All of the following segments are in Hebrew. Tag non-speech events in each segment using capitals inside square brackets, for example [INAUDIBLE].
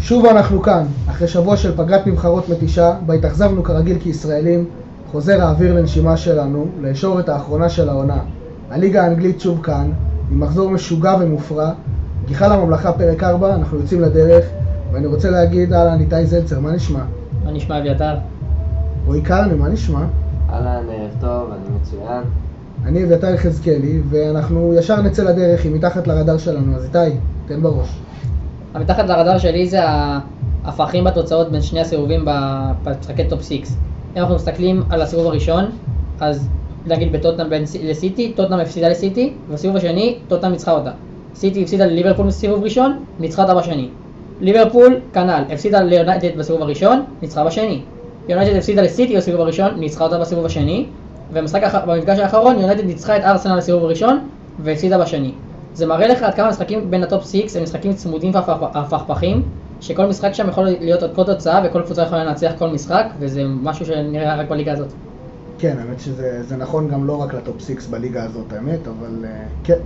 שוב אנחנו כאן, אחרי שבוע של פגרת נבחרות מתישה, בה התאכזבנו כרגיל כישראלים, חוזר האוויר לנשימה שלנו, לישורת האחרונה של העונה. הליגה האנגלית שוב כאן, עם מחזור משוגע ומופרע, גיחה לממלכה פרק 4, אנחנו יוצאים לדרך, ואני רוצה להגיד, אהלן, איתי זלצר, מה נשמע? מה נשמע אביתר? רועי קרני, מה נשמע? אהלן, טוב, אני מצוין. אני אביתר יחזקאלי, ואנחנו ישר נצא לדרך עם מתחת לרדאר שלנו, אז איתי, תן בראש. מתחת לרדאר שלי זה ההפכים בתוצאות בין שני הסיבובים במשחקי טופ 6. אם אנחנו מסתכלים על הסיבוב הראשון, אז נגיד בטוטנאם בין לסיטי, טוטנאם הפסידה לסיטי, ובסיבוב השני טוטנאם ניצחה אותה. סיטי הפסידה לליברפול בסיבוב ראשון, ניצחה אותה בשני. ליברפול, כנ"ל, הפסידה ליונייטד בסיבוב הראשון, ניצחה בשני. יונייטד הפסידה לסיטי בסיבוב הראשון, ניצחה אותה בסיבוב השני. ובמפגש האחרון יונייטד ניצחה את ארסנל בסיבוב הראשון, והפסידה בשני. זה מראה לך עד כמה משחקים בין הטופ 6 הם משחקים צמודים והפכפכים, שכל משחק שם יכול להיות עוד כל תוצאה וכל קבוצה יכולה לנצח כל משחק, וזה משהו שנראה רק בליגה הזאת. כן, האמת שזה נכון גם לא רק לטופ 6 בליגה הזאת, האמת, אבל אה, כן.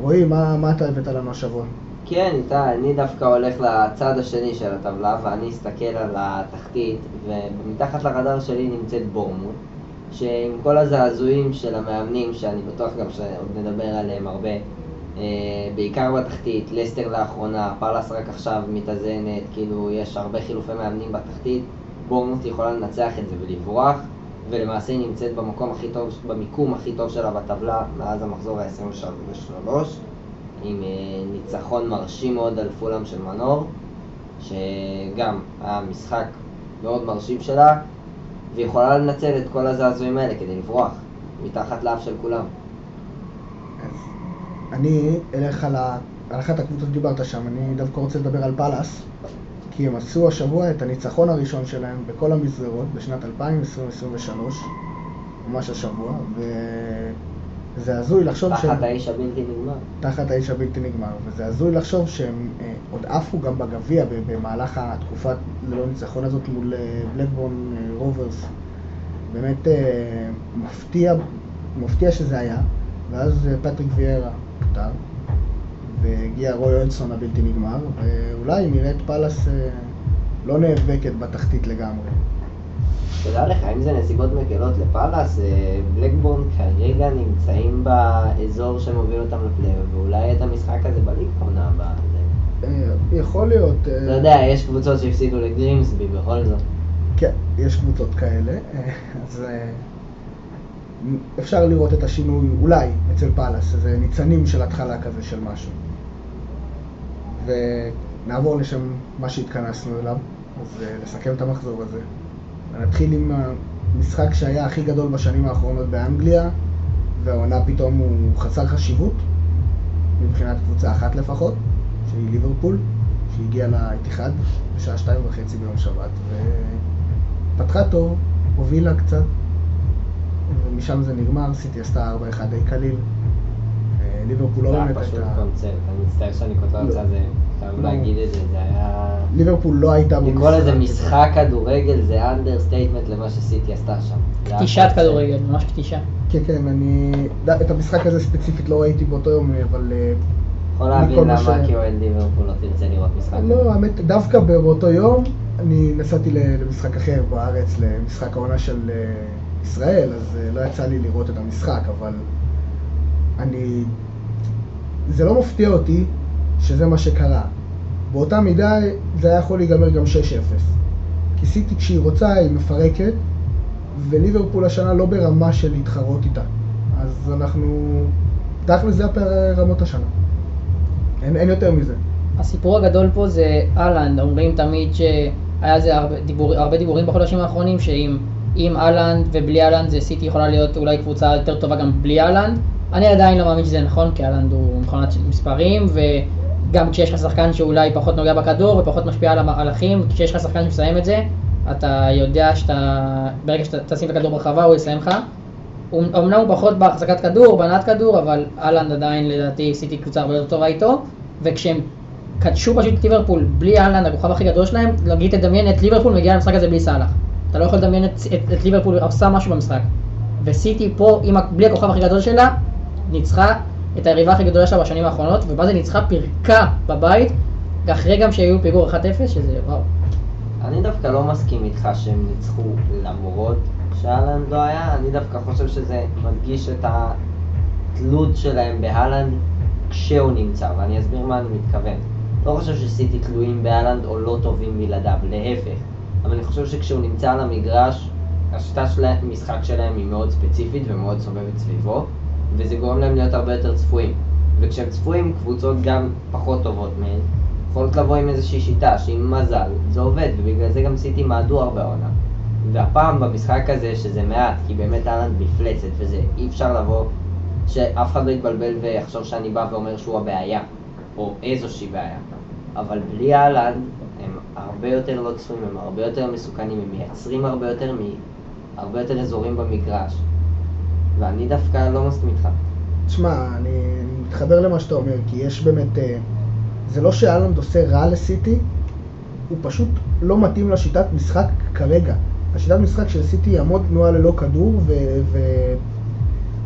רועי, מה, מה אתה הבאת לנו השבוע? כן, איתי, אני דווקא הולך לצד השני של הטבלה, ואני אסתכל על התחתית, ומתחת לרדאר שלי נמצאת בורנמות', שעם כל הזעזועים של המאמנים, שאני בטוח גם שעוד נדבר עליהם הרבה, אה, בעיקר בתחתית, לסטר לאחרונה, פרלס רק עכשיו מתאזנת, כאילו יש הרבה חילופי מאמנים בתחתית, בורמוט יכולה לנצח את זה ולברוח, ולמעשה היא נמצאת במקום הכי טוב, במיקום הכי טוב שלה בטבלה מאז המחזור ה-23, עם אה, ניצחון מרשים מאוד על פולאם של מנור, שגם היה משחק מאוד מרשים שלה, והיא יכולה לנצל את כל הזעזועים האלה כדי לברוח מתחת לאף של כולם. אני אלך על, ה... על אחת הקבוצות שדיברת שם, אני דווקא רוצה לדבר על פאלאס, כי הם עשו השבוע את הניצחון הראשון שלהם בכל המסגרות בשנת 2023, ממש השבוע, וזה הזוי לחשוב שהם... תחת האיש הבלתי נגמר. תחת האיש הבלתי נגמר, וזה הזוי לחשוב שהם אה, עוד עפו גם בגביע במהלך התקופת ללא ניצחון הזאת מול בלקבורן אה, רוברס. באמת אה, מפתיע, מפתיע שזה היה, ואז אה, פטריק ויארה פוטר, והגיע רוי אונסון הבלתי נגמר, ואולי נראה את פאלאס אה, לא נאבקת בתחתית לגמרי. תדע לך, אם זה נסיבות מקלות לפאלאס, אה, בלקבורן כרגע נמצאים באזור שמוביל אותם לפלייאוף, ואולי את המשחק הזה בליגה עונה הבאה. יכול להיות. אתה יודע, יש קבוצות שהפסידו לגרימסבי בכל זאת. כן, יש קבוצות כאלה, אז אפשר לראות את השינוי, אולי, אצל פאלאס, איזה ניצנים של התחלה כזה של משהו. ונעבור לשם מה שהתכנסנו אליו, אז אה, לסכם את המחזור הזה. נתחיל עם המשחק שהיה הכי גדול בשנים האחרונות באנגליה, והעונה פתאום הוא חסר חשיבות, מבחינת קבוצה אחת לפחות, שהיא ליברפול, שהגיעה לאתיחד בשעה שתיים וחצי ביום שבת, ופתחה טוב, הובילה קצת, ומשם זה נגמר, סיטי עשתה 4-1 די קליל. אה, ליברפול לא באמת הייתה... זה היה פשוט קונצרט, אני מצטער שאני קוטע אותך, זה חייב לא. להגיד את זה, זה היה... ליברפול לא הייתה במשחק. לקרוא לזה משחק כדורגל זה understatement למה שסיטי עשתה שם. קטישת כדורגל, ממש קטישה. כן, כן, אני... את המשחק הזה ספציפית לא ראיתי באותו יום, אבל... אה, יכול להבין למה כי אוהד ליברפול לא תרצה לראות משחק. לא, האמת, דווקא באותו יום אני נסעתי למשחק אחר בארץ, למשחק העונה של אה, ישראל, אז אה, לא יצא לי לראות את המשחק, אבל אני... זה לא מפתיע אותי שזה מה שקרה. באותה מידה זה היה יכול להיגמר גם 6-0. כי סיטי כשהיא רוצה היא מפרקת, וליברפול השנה לא ברמה של להתחרות איתה. אז אנחנו... תכל'ס זה הפער רמות השנה. אין, אין יותר מזה. הסיפור הגדול פה זה אהלנד, אומרים תמיד שהיה זה הרבה, דיבור, הרבה דיבורים בחודשים האחרונים, שאם עם אהלנד ובלי אהלנד זה סיטי יכולה להיות אולי קבוצה יותר טובה גם בלי אהלנד. אני עדיין לא מאמין שזה נכון, כי אהלנד הוא מכונת מספרים, וגם כשיש לך שחקן שאולי פחות נוגע בכדור ופחות משפיע על המהלכים, כשיש לך שחקן שמסיים את זה, אתה יודע שאתה, ברגע שאתה תשים את הכדור ברחבה הוא יסיים לך. אמנם הוא פחות בהחזקת כדור, בהנעת כדור, אבל אהלנד עדיין לדעתי סיטי קבוצה הרבה יותר טובה איתו, וכשהם קדשו פשוט את ליברפול בלי אהלנד, הכוכב הכי גדול שלהם, נגיד תדמיין את ליברפול מגיע למשחק הזה בלי סאלח. אתה לא יכול לדמיין את, את, את ליברפול עושה משהו במשחק. וסיטי פה, עם, בלי הכוכב הכי גדול שלה, ניצחה את היריבה הכי גדולה שלה בשנים האחרונות, ומה זה ניצחה? פירקה בבית אחרי גם שהיו פיגור 1-0, שזה וואו. אני דווקא לא מסכים איתך שהם ניצחו למרות שאהלנד לא היה, אני דווקא חושב שזה מדגיש את התלות שלהם בהלנד כשהוא נמצא, ואני אסביר מה אני מתכוון. לא חושב שסיטי תלויים בהלנד או לא טובים בלעדיו, להפך. אבל אני חושב שכשהוא נמצא על המגרש, השיטה של המשחק שלהם היא מאוד ספציפית ומאוד סובבת סביבו, וזה גורם להם להיות הרבה יותר צפויים. וכשהם צפויים, קבוצות גם פחות טובות מהן, יכולות לבוא עם איזושהי שיטה שעם מזל זה עובד, ובגלל זה גם סיטי מעדו הרבה עונה. והפעם במשחק הזה, שזה מעט, כי באמת אהלנד מפלצת, וזה אי אפשר לבוא, שאף אחד לא יתבלבל ויחשוב שאני בא ואומר שהוא הבעיה, או איזושהי בעיה. אבל בלי הם הרבה יותר לא צפויים, הם הרבה יותר מסוכנים, הם מייצרים הרבה יותר מהרבה יותר אזורים במגרש. ואני דווקא לא מסכים איתך. תשמע, אני מתחבר למה שאתה אומר, כי יש באמת... אה, זה לא שאלנד עושה רע לסיטי, הוא פשוט לא מתאים לשיטת משחק כרגע. השיטת משחק של סיטי היא המון תנועה ללא כדור, ו...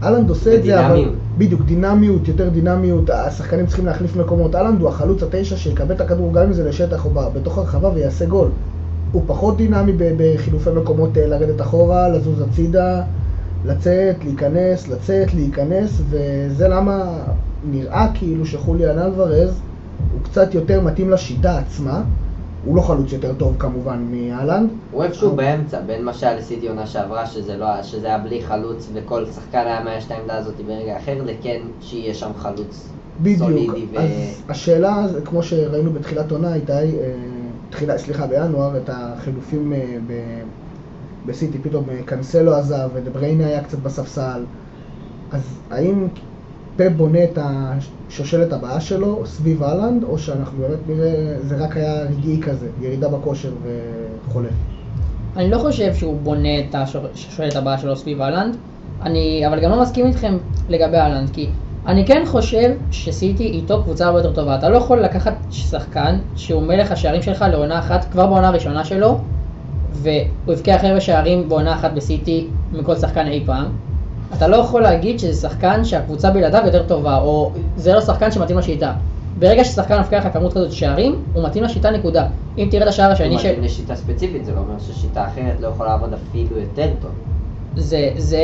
אהלנד עושה את זה, אבל... ודינמיות. בדיוק, דינמיות, יותר דינמיות, השחקנים צריכים להחליף מקומות. אהלנד הוא החלוץ התשע שיקבל את הכדור גם אם זה לשטח או בתוך הרחבה ויעשה גול. הוא פחות דינמי בחילופי מקומות אה, לרדת אחורה, לזוז הצידה, לצאת, להיכנס, לצאת, להיכנס, וזה למה נראה כאילו שחוליאן אלוורז הוא קצת יותר מתאים לשיטה עצמה. הוא לא חלוץ יותר טוב כמובן מאהלנד. הוא איפשהו באמצע, בין מה שהיה לסיטי עונה שעברה, שזה, לא, שזה היה בלי חלוץ, וכל שחקן היה מאייש את העמדה הזאת ברגע אחר, לכן שיהיה שם חלוץ בדיוק. סולידי. ו... אז השאלה, זה כמו שראינו בתחילת עונה, איתי, אה, תחילה, סליחה, בינואר, את החילופים אה, ב- בסיטי, פתאום אה, קנסלו עזב ודבריינה היה קצת בספסל. אז האם פפ בונה את השושלת הבאה שלו סביב אהלנד, או שאנחנו באמת נראה, זה רק היה רגעי כזה, ירידה בכושר וחולף? אני לא חושב שהוא בונה את השושלת הבאה שלו סביב אהלנד, אני אבל גם לא מסכים איתכם לגבי אהלנד, כי אני כן חושב שסיטי איתו קבוצה הרבה יותר טובה. אתה לא יכול לקחת שחקן שהוא מלך השערים שלך לעונה אחת, כבר בעונה הראשונה שלו, והוא הבקיע הרבה שערים בעונה אחת בסיטי מכל שחקן אי פעם. אתה לא יכול להגיד שזה שחקן שהקבוצה בלעדיו יותר טובה, או זה לא שחקן שמתאים לשיטה. ברגע ששחקן מבקיע לך כמות כזאת שערים, הוא מתאים לשיטה נקודה. אם תראה את השער הוא השני של... מתאים לשיטה ספציפית, זה לא אומר ששיטה אחרת לא יכולה לעבוד אפילו יותר טוב. זה, זה,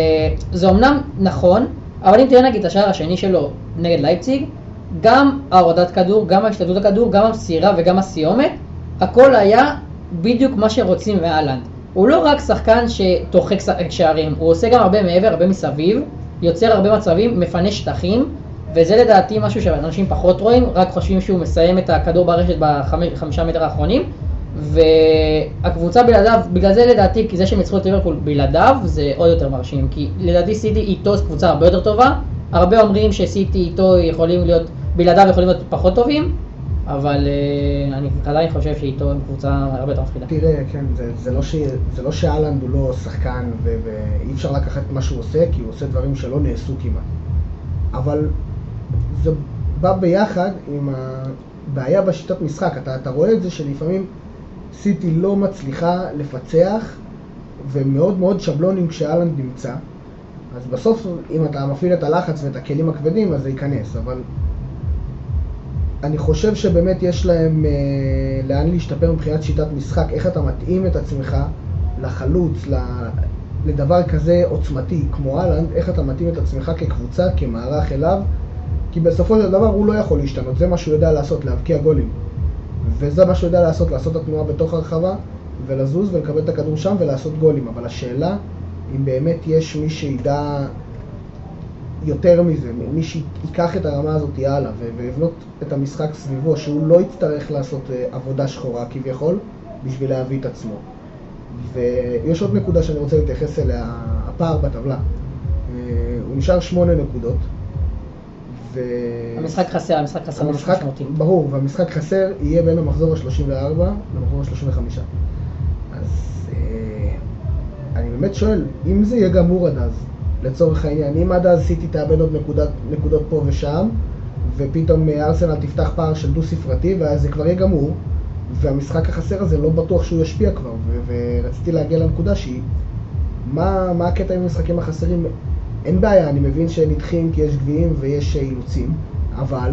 זה אומנם נכון, אבל אם תראה נגיד את השער השני שלו נגד לייפציג, גם ההורדת כדור, גם ההשתלטות הכדור, גם המסירה וגם הסיומת, הכל היה בדיוק מה שרוצים מאלנד. הוא לא רק שחקן שתוחק שערים, הוא עושה גם הרבה מעבר, הרבה מסביב, יוצר הרבה מצבים, מפנה שטחים, וזה לדעתי משהו שאנשים פחות רואים, רק חושבים שהוא מסיים את הכדור ברשת בחמישה מטר האחרונים, והקבוצה בלעדיו, בגלל זה לדעתי, כי זה שהם ניצחו את ליברפול בלעדיו, זה עוד יותר מרשים, כי לדעתי סיטי איתו זו קבוצה הרבה יותר טובה, הרבה אומרים שסיטי איתו יכולים להיות, בלעדיו יכולים להיות פחות טובים, אבל אה, אני עדיין חושב שאיתו הם קבוצה הרבה יותר מפחידה. תראה, כן, זה, לא, לא שאלנד הוא לא שחקן ואי אפשר לקחת מה שהוא עושה, כי הוא עושה דברים שלא נעשו כמעט. אבל זה בא ביחד עם הבעיה בשיטת משחק. אתה רואה את זה שלפעמים סיטי לא מצליחה לפצח, ומאוד מאוד שבלונים כשאלנד נמצא. אז בסוף, אם אתה מפעיל את הלחץ ואת הכלים הכבדים, אז זה ייכנס. אבל אני חושב שבאמת יש להם אה, לאן להשתפר מבחינת שיטת משחק, איך אתה מתאים את עצמך לחלוץ, ל, לדבר כזה עוצמתי כמו אהלנד, איך אתה מתאים את עצמך כקבוצה, כמערך אליו, כי בסופו של דבר הוא לא יכול להשתנות, זה מה שהוא יודע לעשות, להבקיע גולים. וזה מה שהוא יודע לעשות, לעשות את התנועה בתוך הרחבה, ולזוז ולקבל את הכדור שם ולעשות גולים. אבל השאלה, אם באמת יש מי שידע יותר מזה, מי שיקח את הרמה הזאת הלאה ויבנות את המשחק סביבו, שהוא לא יצטרך לעשות אה, עבודה שחורה כביכול, בשביל להביא את עצמו. ויש עוד נקודה שאני רוצה להתייחס אליה, הפער בטבלה. אה, הוא נשאר שמונה נקודות. ו... המשחק חסר, המשחק חסר המשחק, משמעותי. ברור, והמשחק חסר יהיה בין המחזור ה-34 למחזור ה-35. אז אה, אני באמת שואל, אם זה יהיה גמור עד אז, לצורך העניין, אם עד אז סיטי תאבד עוד נקודת, נקודות פה ושם, ופתאום אה, ארסנל תפתח פער של דו-ספרתי, ואז זה כבר יהיה גמור, והמשחק החסר הזה לא בטוח שהוא ישפיע כבר, ורציתי להגיע לנקודה שהיא, מה, מה הקטע עם המשחקים החסרים? אין בעיה, אני מבין שנדחים כי יש גביעים ויש אה, אילוצים, אבל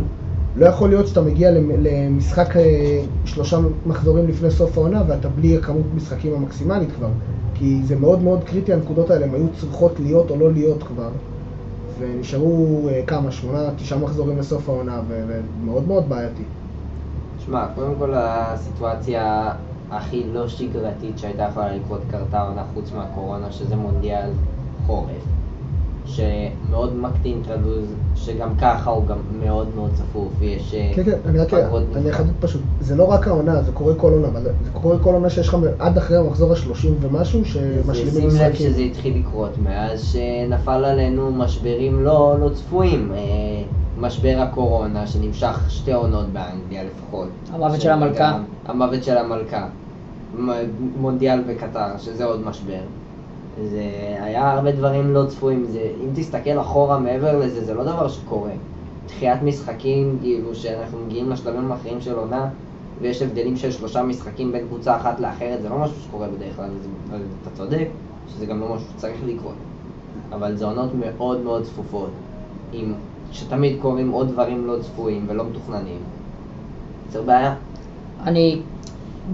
לא יכול להיות שאתה מגיע למ- למשחק אה, שלושה מחזורים לפני סוף העונה ואתה בלי הכמות משחקים המקסימלית כבר. כי זה מאוד מאוד קריטי, הנקודות האלה, הן היו צריכות להיות או לא להיות כבר. ונשארו אה, כמה, שמונה, תשעה מחזורים לסוף העונה, ומאוד מאוד בעייתי. שמע, קודם כל הסיטואציה הכי לא שגרתית שהייתה יכולה לקרות קרתה עונה חוץ מהקורונה, שזה מונדיאל חורף, שמאוד מקטין את הלו"ז, שגם ככה הוא גם מאוד מאוד צפוף, יש אה, כן, כן, אני רק אני. אחדד פשוט, זה לא רק העונה, זה קורה כל עונה, אבל זה קורה כל עונה שיש לך עד אחרי המחזור השלושים ומשהו, שמשלימים שים לב משחקים. שזה התחיל לקרות מאז שנפל עלינו משברים לא, לא צפויים. אה, משבר הקורונה שנמשך שתי עונות באנגליה לפחות. המוות של המלכה. המוות של המלכה. מונדיאל בקטר, שזה עוד משבר. זה היה הרבה דברים לא צפויים. זה, אם תסתכל אחורה מעבר לזה, זה לא דבר שקורה. דחיית משחקים, כאילו שאנחנו מגיעים לשלבים האחרים של עונה, ויש הבדלים של שלושה משחקים בין קבוצה אחת לאחרת, זה לא משהו שקורה בדרך כלל, זה, אתה צודק, שזה גם לא משהו שצריך לקרות. אבל זה עונות מאוד מאוד צפופות, עם, שתמיד קורים עוד דברים לא צפויים ולא מתוכננים. יוצר בעיה. אני...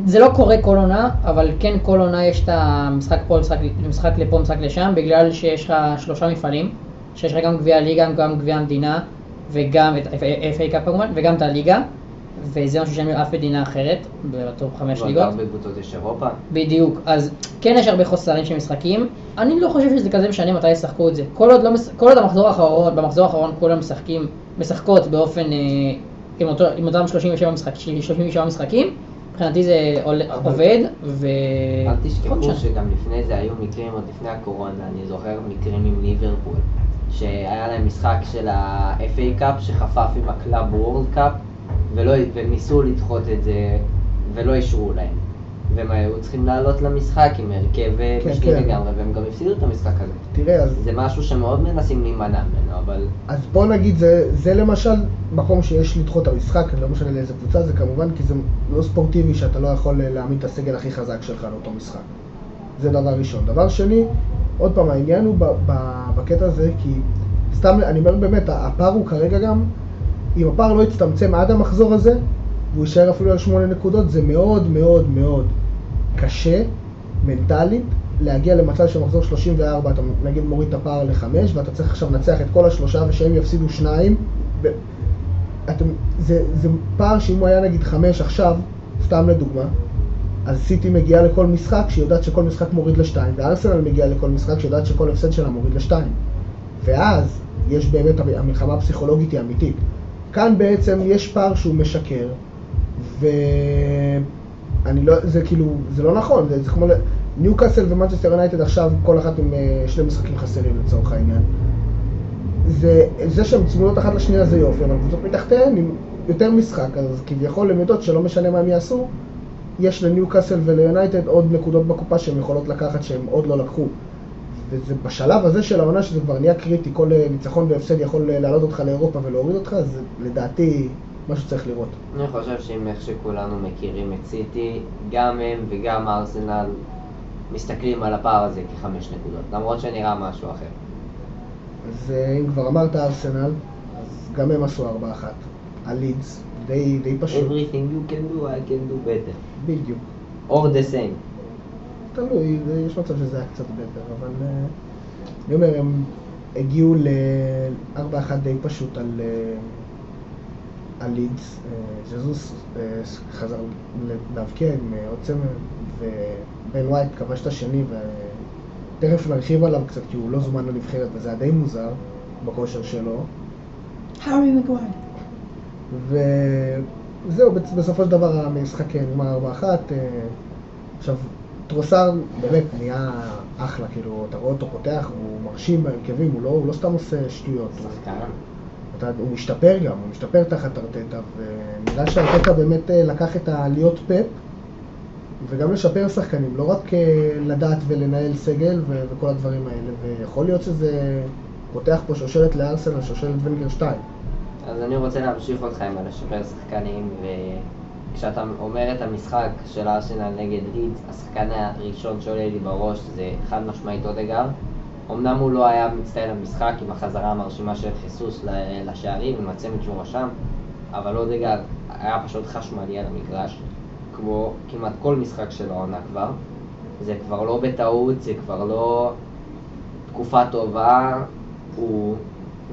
זה לא קורה כל עונה, אבל כן כל עונה יש את המשחק פה, משחק, משחק לפה, משחק לשם, בגלל שיש לך שלושה מפעלים, שיש לך גם גביע הליגה, גם גביע המדינה, וגם את FA קאפ כמובן, וגם את הליגה, וזה משהו שאין באף מדינה אחרת, בטופ חמש ליגות. בהרבה קבוצות יש אירופה. בדיוק, אז כן יש הרבה חוסרים של משחקים, אני לא חושב שזה כזה משנה מתי ישחקו את זה. כל עוד, לא, כל עוד המחזור האחרון, במחזור האחרון כולם משחקים, משחקות באופן, אה, עם, אותו, עם אותם 37, משחק, 37 משחקים, מבחינתי זה עובד, ו... אל תשכחו. שגם לפני זה היו מקרים, עוד לפני הקורונה, אני זוכר מקרים עם ליברפול, שהיה להם משחק של ה-FA Cup שחפף עם ה Club World Cup, וניסו לדחות את זה, ולא אישרו להם. והם היו צריכים לעלות למשחק עם הרכב כן, משני כן. לגמרי, והם גם הפסידו את המשחק הזה. תראה, אז זה משהו שמאוד מנסים להימנע ממנו, אבל אז בוא נגיד, זה, זה למשל מקום שיש לדחות את המשחק, לא משנה לאיזה קבוצה, זה כמובן כי זה לא ספורטיבי שאתה לא יכול אה, להעמיד את הסגל הכי חזק שלך לאותו משחק. זה דבר ראשון. דבר שני, עוד פעם, העניין הוא ב, ב, בקטע הזה, כי סתם, אני אומר באמת, הפער הוא כרגע גם, אם הפער לא יצטמצם עד המחזור הזה, והוא יישאר אפילו על שמונה נקודות, זה מאוד מאוד מאוד קשה, מנטלית, להגיע למצב שמחזור 34, אתה נגיד מוריד את הפער לחמש, ואתה צריך עכשיו לנצח את כל השלושה ושהם יפסידו שניים. ו... אתם, זה, זה פער שאם הוא היה נגיד חמש עכשיו, סתם לדוגמה, אז סיטי מגיעה לכל משחק שהיא יודעת שכל משחק מוריד לשתיים, וארסנל מגיעה לכל משחק שהיא יודעת שכל הפסד שלה מוריד לשתיים. ואז יש באמת, המלחמה הפסיכולוגית היא אמיתית. כאן בעצם יש פער שהוא משקר, ואני לא, זה כאילו, זה לא נכון, זה, זה כמו, ניוקאסל ומנצ'סטר יונייטד עכשיו, כל אחת עם אה, שני משחקים חסרים לצורך העניין. זה, זה שהן צמודות אחת לשנייה זה יופי, אבל קבוצות מתחתיהן עם יותר משחק, אז כביכול הן יודעות שלא משנה מה הם יעשו, יש לניוקאסל וליונייטד עוד נקודות בקופה שהן יכולות לקחת שהן עוד לא לקחו. וזה בשלב הזה של העונה שזה כבר נהיה קריטי, כל אה, ניצחון והפסד יכול אה, להעלות אותך לאירופה ולהוריד אותך, זה לדעתי משהו שצריך לראות. אני חושב שאם איך שכולנו מכירים את סיטי, גם הם וגם ארסנל מסתכלים על הפער הזה כחמש נקודות, למרות שנראה משהו אחר. אז אה, אם כבר אמרת ארסנל, אז גם הם עשו ארבע אחת. הלידס, די, די פשוט. Everything you can do, I can do better. בדיוק. or the same. תלוי, יש מצב שזה היה קצת בטר, אבל אה, אני אומר, הם הגיעו לארבע אחת די פשוט על, אה, על לידס. אה, ז'זוס אה, חזר להבקיע עם אה, עוד צמר, ובן ווייט כבש את השני, ותכף נרחיב עליו קצת, כי הוא לא זומן לנבחרת, וזה היה די מוזר בכושר שלו. הארי מגווייר. וזהו, בסופו של דבר המשחק נגמר ארבע אחת. אה, עכשיו, טרוסר באמת נהיה אחלה, כאילו, אתה רואה אותו פותח, הוא מרשים בהרכבים, הוא לא, הוא לא סתם עושה שטויות. שחקן. אתה, הוא משתפר גם, הוא משתפר תחת ארטטה, ונראה שארטטה באמת אה, לקח את הלהיות פאפ, וגם לשפר שחקנים, לא רק אה, לדעת ולנהל סגל ו- וכל הדברים האלה, ויכול להיות שזה פותח פה שושלת לארסנל, שושלת ונגר 2. אז אני רוצה להמשיך אותך עם הלשפר שחקנים, וכשאתה אומר את המשחק של ארסנל נגד לידס, השחקן הראשון שעולה לי בראש זה חד משמעית אודגר. אמנם הוא לא היה מצטיין במשחק עם החזרה המרשימה של חיסוס לשערים, עם הצמד שהוא רשם, אבל אודגרד היה פשוט חשמלי על המגרש, כמו כמעט כל משחק של העונה כבר. זה כבר לא בטעות, זה כבר לא תקופה טובה, הוא...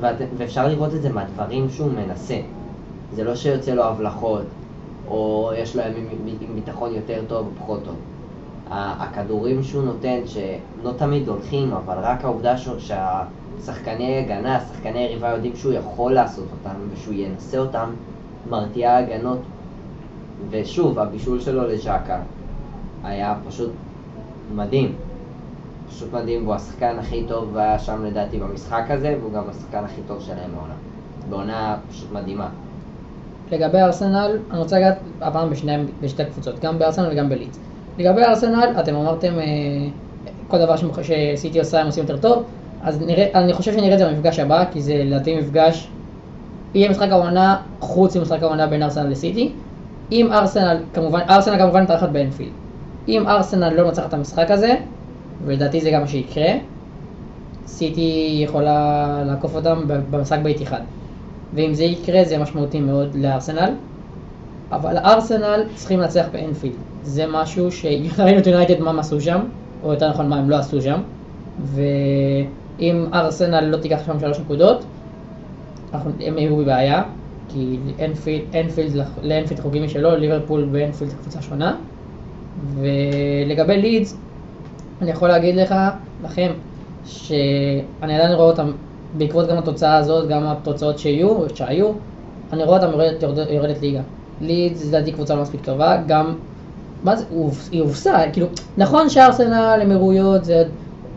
ואת... ואפשר לראות את זה מהדברים שהוא מנסה. זה לא שיוצא לו הבלחות, או יש לו ימים עם ביטחון יותר טוב או פחות טוב. הכדורים שהוא נותן, שלא תמיד הולכים, אבל רק העובדה ש... שהשחקני הגנה, שחקני יריבה יודעים שהוא יכול לעשות אותם ושהוא ינסה אותם, מרתיעה הגנות. ושוב, הבישול שלו לז'קה היה פשוט מדהים. פשוט מדהים, והוא השחקן הכי טוב היה שם לדעתי במשחק הזה, והוא גם השחקן הכי טוב שלהם בעונה. בעונה פשוט מדהימה. לגבי ארסנל, אני רוצה לגעת הפעם בשני, בשתי קבוצות, גם בארסנל וגם בליץ. לגבי ארסנל, אתם אמרתם אה, כל דבר שסיטי עושה הם עושים יותר טוב, אז נראה, אני חושב שנראה את זה במפגש הבא, כי זה לדעתי מפגש, יהיה משחק העונה חוץ ממשחק העונה בין ארסנל לסיטי. אם ארסנל, כמובן, ארסנל כמובן מתארחת באנפילד. אם ארסנל לא מנצחת את המשחק הזה, ולדעתי זה גם מה שיקרה, סיטי יכולה לעקוף אותם במשחק בית אחד. ואם זה יקרה זה משמעותי מאוד לארסנל. אבל ארסנל צריכים לנצח באנפילד. זה משהו שראינו את יונייטד מה הם עשו שם, או יותר נכון מה הם לא עשו שם. ואם ארסנל לא תיקח שם שלוש נקודות, הם יהיו בבעיה. כי אנפילד, אנפילד, לאנפילד חוגים משלו, ליברפול ואנפילד קבוצה שונה. ולגבי לידס, אני יכול להגיד לך, לכם, שאני עדיין רואה אותם, בעקבות גם התוצאה הזאת, גם התוצאות שיהיו, שהיו, אני רואה אותם יורדת, יורדת, ליגה. לידס לדעתי קבוצה לא מספיק טובה, גם, מה זה, היא הובסה, כאילו, נכון שארסנל אמירויות זה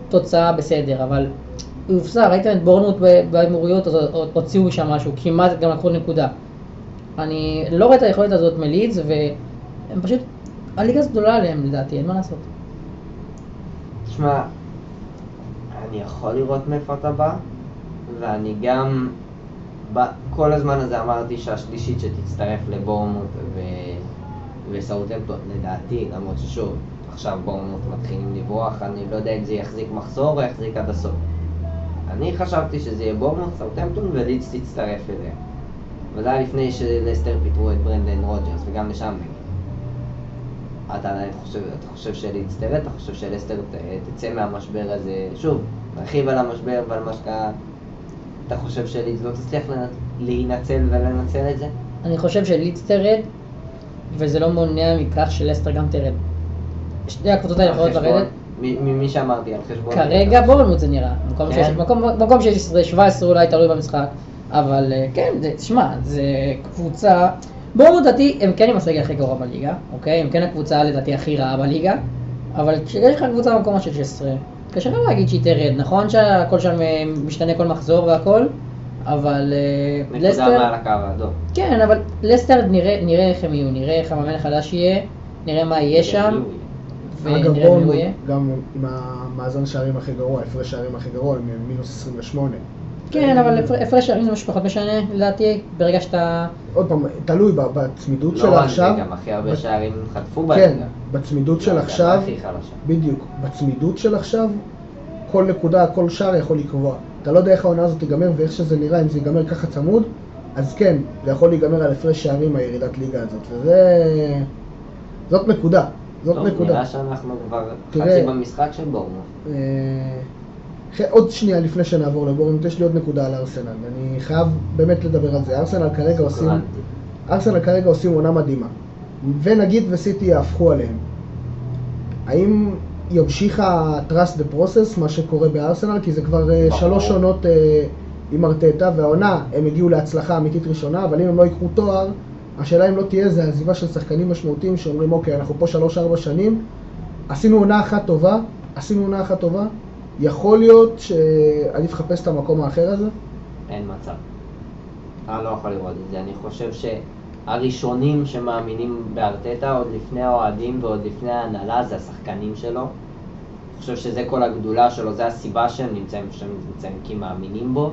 תוצאה בסדר, אבל היא הובסה, ראיתם את בורנמוט באמירויות, הוציאו משם משהו, כמעט גם לקחו נקודה. אני לא רואה את היכולת הזאת מלידס, והם פשוט, הליגה הזאת גדולה עליהם לדעתי, אין מה לעשות. תשמע, אני יכול לראות מאיפה אתה בא, ואני גם, כל הזמן הזה אמרתי שהשלישית שתצטרף לבורמוט ו... וסאוטהמפטון, לדעתי, למרות ששוב, עכשיו בורנמוט מתחילים לברוח, אני לא יודע אם זה יחזיק מחזור או יחזיק עד הסוף. אני חשבתי שזה יהיה בורנמוט, סאוטהמפטון ולידס תצטרף אליה. וזה היה לפני שלסטר פיטרו את ברנדן רוג'רס, וגם לשם אתה חושב, אתה חושב שלידס תרד, אתה חושב שלסטר תצא מהמשבר הזה, שוב, נרחיב על המשבר ועל מה שקרה, אתה חושב שלידס לא תצליח להינצל ולנצל את זה? אני חושב שלידס תרד, וזה לא מונע מכך שלסטר גם תרד. שתי הקבוצות האלה יכולות לרדת. ממי שאמרתי, על חשבון... כרגע בורנמוט זה נראה. מקום 16-17 אולי תלוי במשחק, אבל אה, כן, תשמע, זה קבוצה... בורנמוט לדעתי הם כן עם הסגל הכי גרוע בליגה, אוקיי? הם כן הקבוצה לדעתי הכי רעה בליגה, אבל כשיש לך קבוצה במקום ה-16, קשה לך להגיד שהיא תרד, נכון שהכל שם אה, משתנה כל מחזור והכל, אבל אה, לסטר... נקודה מעל הקו האדום. כן, אבל לסטר נראה, נראה איך הם יהיו, נראה איך המאמן החדש יהיה, נראה מה יהיה שם. אגב בורנמוט, גם עם המאזן שערים הכי גרוע, הפרש שערים הכי גרוע, הם מינוס 28. כן, אבל הפרש שערים זה פחות משנה, לדעתי, ברגע שאתה... עוד פעם, תלוי בצמידות של עכשיו. לא גם הכי הרבה שערים חטפו בליגה. כן, בצמידות של עכשיו, בדיוק, בצמידות של עכשיו, כל נקודה, כל שער יכול לקבוע. אתה לא יודע איך העונה הזאת תיגמר ואיך שזה נראה, אם זה ייגמר ככה צמוד, אז כן, זה יכול להיגמר על הפרש שערים הירידת ליגה הזאת, וזה... זאת נקודה. זאת טוב, נקודה. נראה שאנחנו כבר חצי במשחק של בורנו. עוד שנייה לפני שנעבור לבורנות, יש לי עוד נקודה על ארסנל, אני חייב באמת לדבר על זה. ארסנל כרגע עושים, ארסנל כרגע עושים עונה מדהימה, ונגיד וסיטי יהפכו עליהם. האם ימשיך ה-trust the process, מה שקורה בארסנל, כי זה כבר אה, ברור. שלוש עונות אה, עם ארטטה, והעונה, הם הגיעו להצלחה אמיתית ראשונה, אבל אם הם לא ייקחו תואר, השאלה אם לא תהיה זה עזיבה של שחקנים משמעותיים שאומרים אוקיי, אנחנו פה שלוש-ארבע שנים, עשינו עונה אחת טובה, עשינו עונה אחת טובה, יכול להיות שעדיף לחפש את המקום האחר הזה? אין מצב. אני לא יכול לראות את זה. אני חושב שהראשונים שמאמינים בארטטה עוד לפני האוהדים ועוד לפני ההנהלה זה השחקנים שלו. אני חושב שזה כל הגדולה שלו, זה הסיבה שהם נמצאים שהם נמצאים כי מאמינים בו.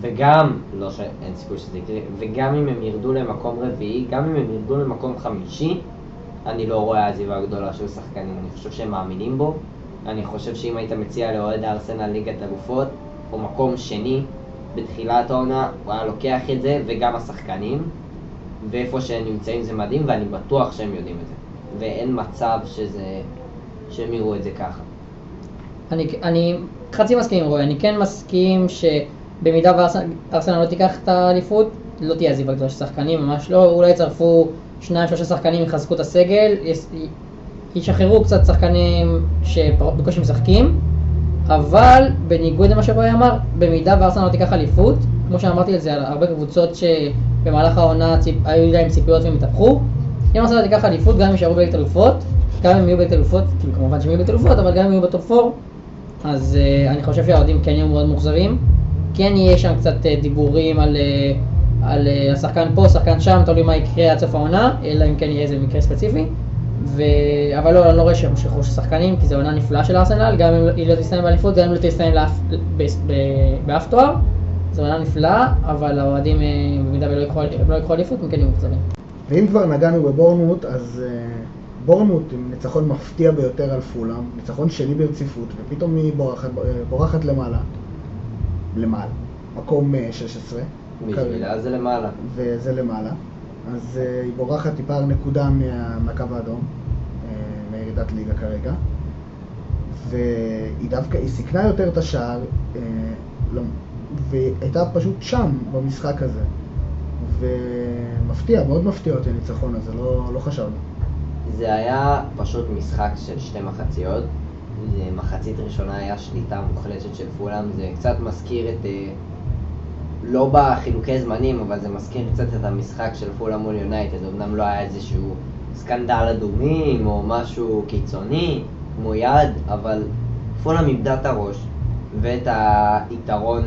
וגם, לא שאין סיכוי שזה יקרה, וגם אם הם ירדו למקום רביעי, גם אם הם ירדו למקום חמישי, אני לא רואה עזיבה גדולה של שחקנים, אני חושב שהם מאמינים בו. אני חושב שאם היית מציע לאוהד הארסנל ליגת אלופות, או מקום שני, בתחילת העונה הוא היה לוקח את זה, וגם השחקנים, ואיפה שהם נמצאים זה מדהים, ואני בטוח שהם יודעים את זה. ואין מצב שזה, שהם יראו את זה ככה. אני, אני חצי מסכים עם רועי, אני כן מסכים שבמידה וארסנל לא תיקח את האליפות, לא תהיה עזיבה גדולה של שחקנים, ממש לא, אולי יצרפו שניים שלושה שחקנים, יחזקו את הסגל, ישחררו קצת שחקנים שבקושי משחקים, אבל בניגוד למה שרועי אמר, במידה וארסנל לא תיקח אליפות, כמו שאמרתי את זה על הרבה קבוצות שבמהלך העונה ציפ... היו להם ציפיות והם התהפכו, אם ארסנל תיקח אליפות, גם אם יישארו בליגת אלופות, גם אם יהיו בליגת אלופות, כמובן שהם יהיו בליגת אלופות, אבל גם אם יהיו בטופ 4, אז uh, אני חושב שהאוהדים כן יהיו מאוד מאוכזבים. כן יהיה שם קצת uh, דיבורים על, uh, על uh, השחקן פה, שחקן שם, תלוי מה יקרה עד סוף העונה, אלא אם כן יהיה איזה מקרה ספציפי. ו... אבל לא, אני לא רואה שהם שחררו של שחקנים, כי זו עונה נפלאה של ארסנל, גם אם היא לא תסתיים באליפות, גם אם לא תסתיים לאף, באף תואר. זו עונה נפלאה, אבל האוהדים, במידה ולא יקחו אליפות, הם כן יהיו מאוכזבים. ואם כבר נגענו בבורנמוט, אז uh, בורנמוט עם ניצחון מפתיע ביותר על פולאם, ניצחון שני ברציפות, ופתאום היא בורחת, בורחת למעלה, למעלה, מקום 16. אה, בשבילה זה למעלה. וזה למעלה. אז uh, היא בורחת טיפה על נקודה מה, מהקו האדום, uh, מירידת ליגה כרגע. והיא דווקא, היא סיכנה יותר את השער, uh, לא, והיא הייתה פשוט שם במשחק הזה. ומפתיע, מאוד מפתיע אותי הניצחון הזה, לא, לא חשבנו. זה היה פשוט משחק של שתי מחציות. מחצית ראשונה היה שליטה מוחלטת של פולאם, זה קצת מזכיר את... לא בחילוקי זמנים, אבל זה מזכיר קצת את המשחק של פולאם מול יונייטד. אמנם לא היה איזשהו סקנדל אדומים או משהו קיצוני, כמו יד, אבל פולאם איבדה את הראש ואת היתרון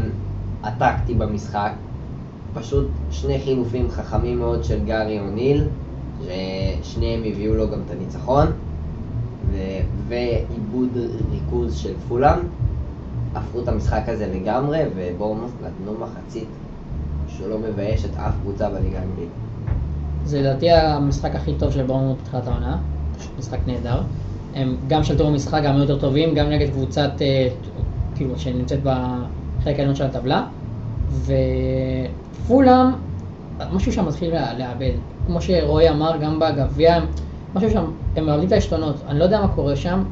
הטקטי במשחק, פשוט שני חילופים חכמים מאוד של גארי אוניל, ששניהם הביאו לו גם את הניצחון, ועיבוד ריכוז של פולאם, הפכו את המשחק הזה לגמרי, ובורמוס נתנו מחצית שלא מבייש את אף קבוצה בליגה האנגלית. זה לדעתי המשחק הכי טוב של בורמוס בתחילת העונה, משחק נהדר. הם גם שלטו במשחק, גם יותר טובים, גם נגד קבוצת, אה, כאילו, שנמצאת בחלק העליון של הטבלה. ופולאם, משהו שם מתחיל לאבד. כמו שרועי אמר, גם בגביע, משהו שם, הם מאבדים את העשתונות. אני לא יודע מה קורה שם,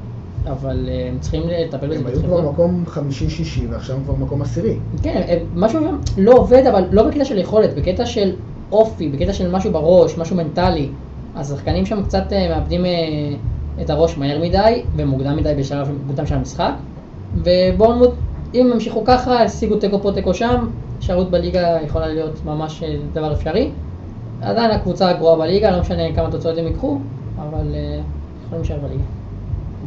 אבל אה, הם צריכים לטפל בזה. הם היו כבר מקום חמישי-שישי, ועכשיו הם כבר מקום עשירי. כן, משהו שם לא עובד, אבל לא בקטע של יכולת, בקטע של אופי, בקטע של משהו בראש, משהו מנטלי. השחקנים שם קצת אה, מאבדים אה, את הראש מהר מדי, ומוקדם מדי בשלב מוקדם של המשחק. ובורנמוט, אם הם ימשיכו ככה, השיגו תיקו פה תיקו שם, הישארות בליגה יכולה להיות ממש דבר אפשרי. עדיין הקבוצה הגרועה בליגה, לא משנה כמה תוצאות הם ייקחו, אבל יכולים להישאר בליגה.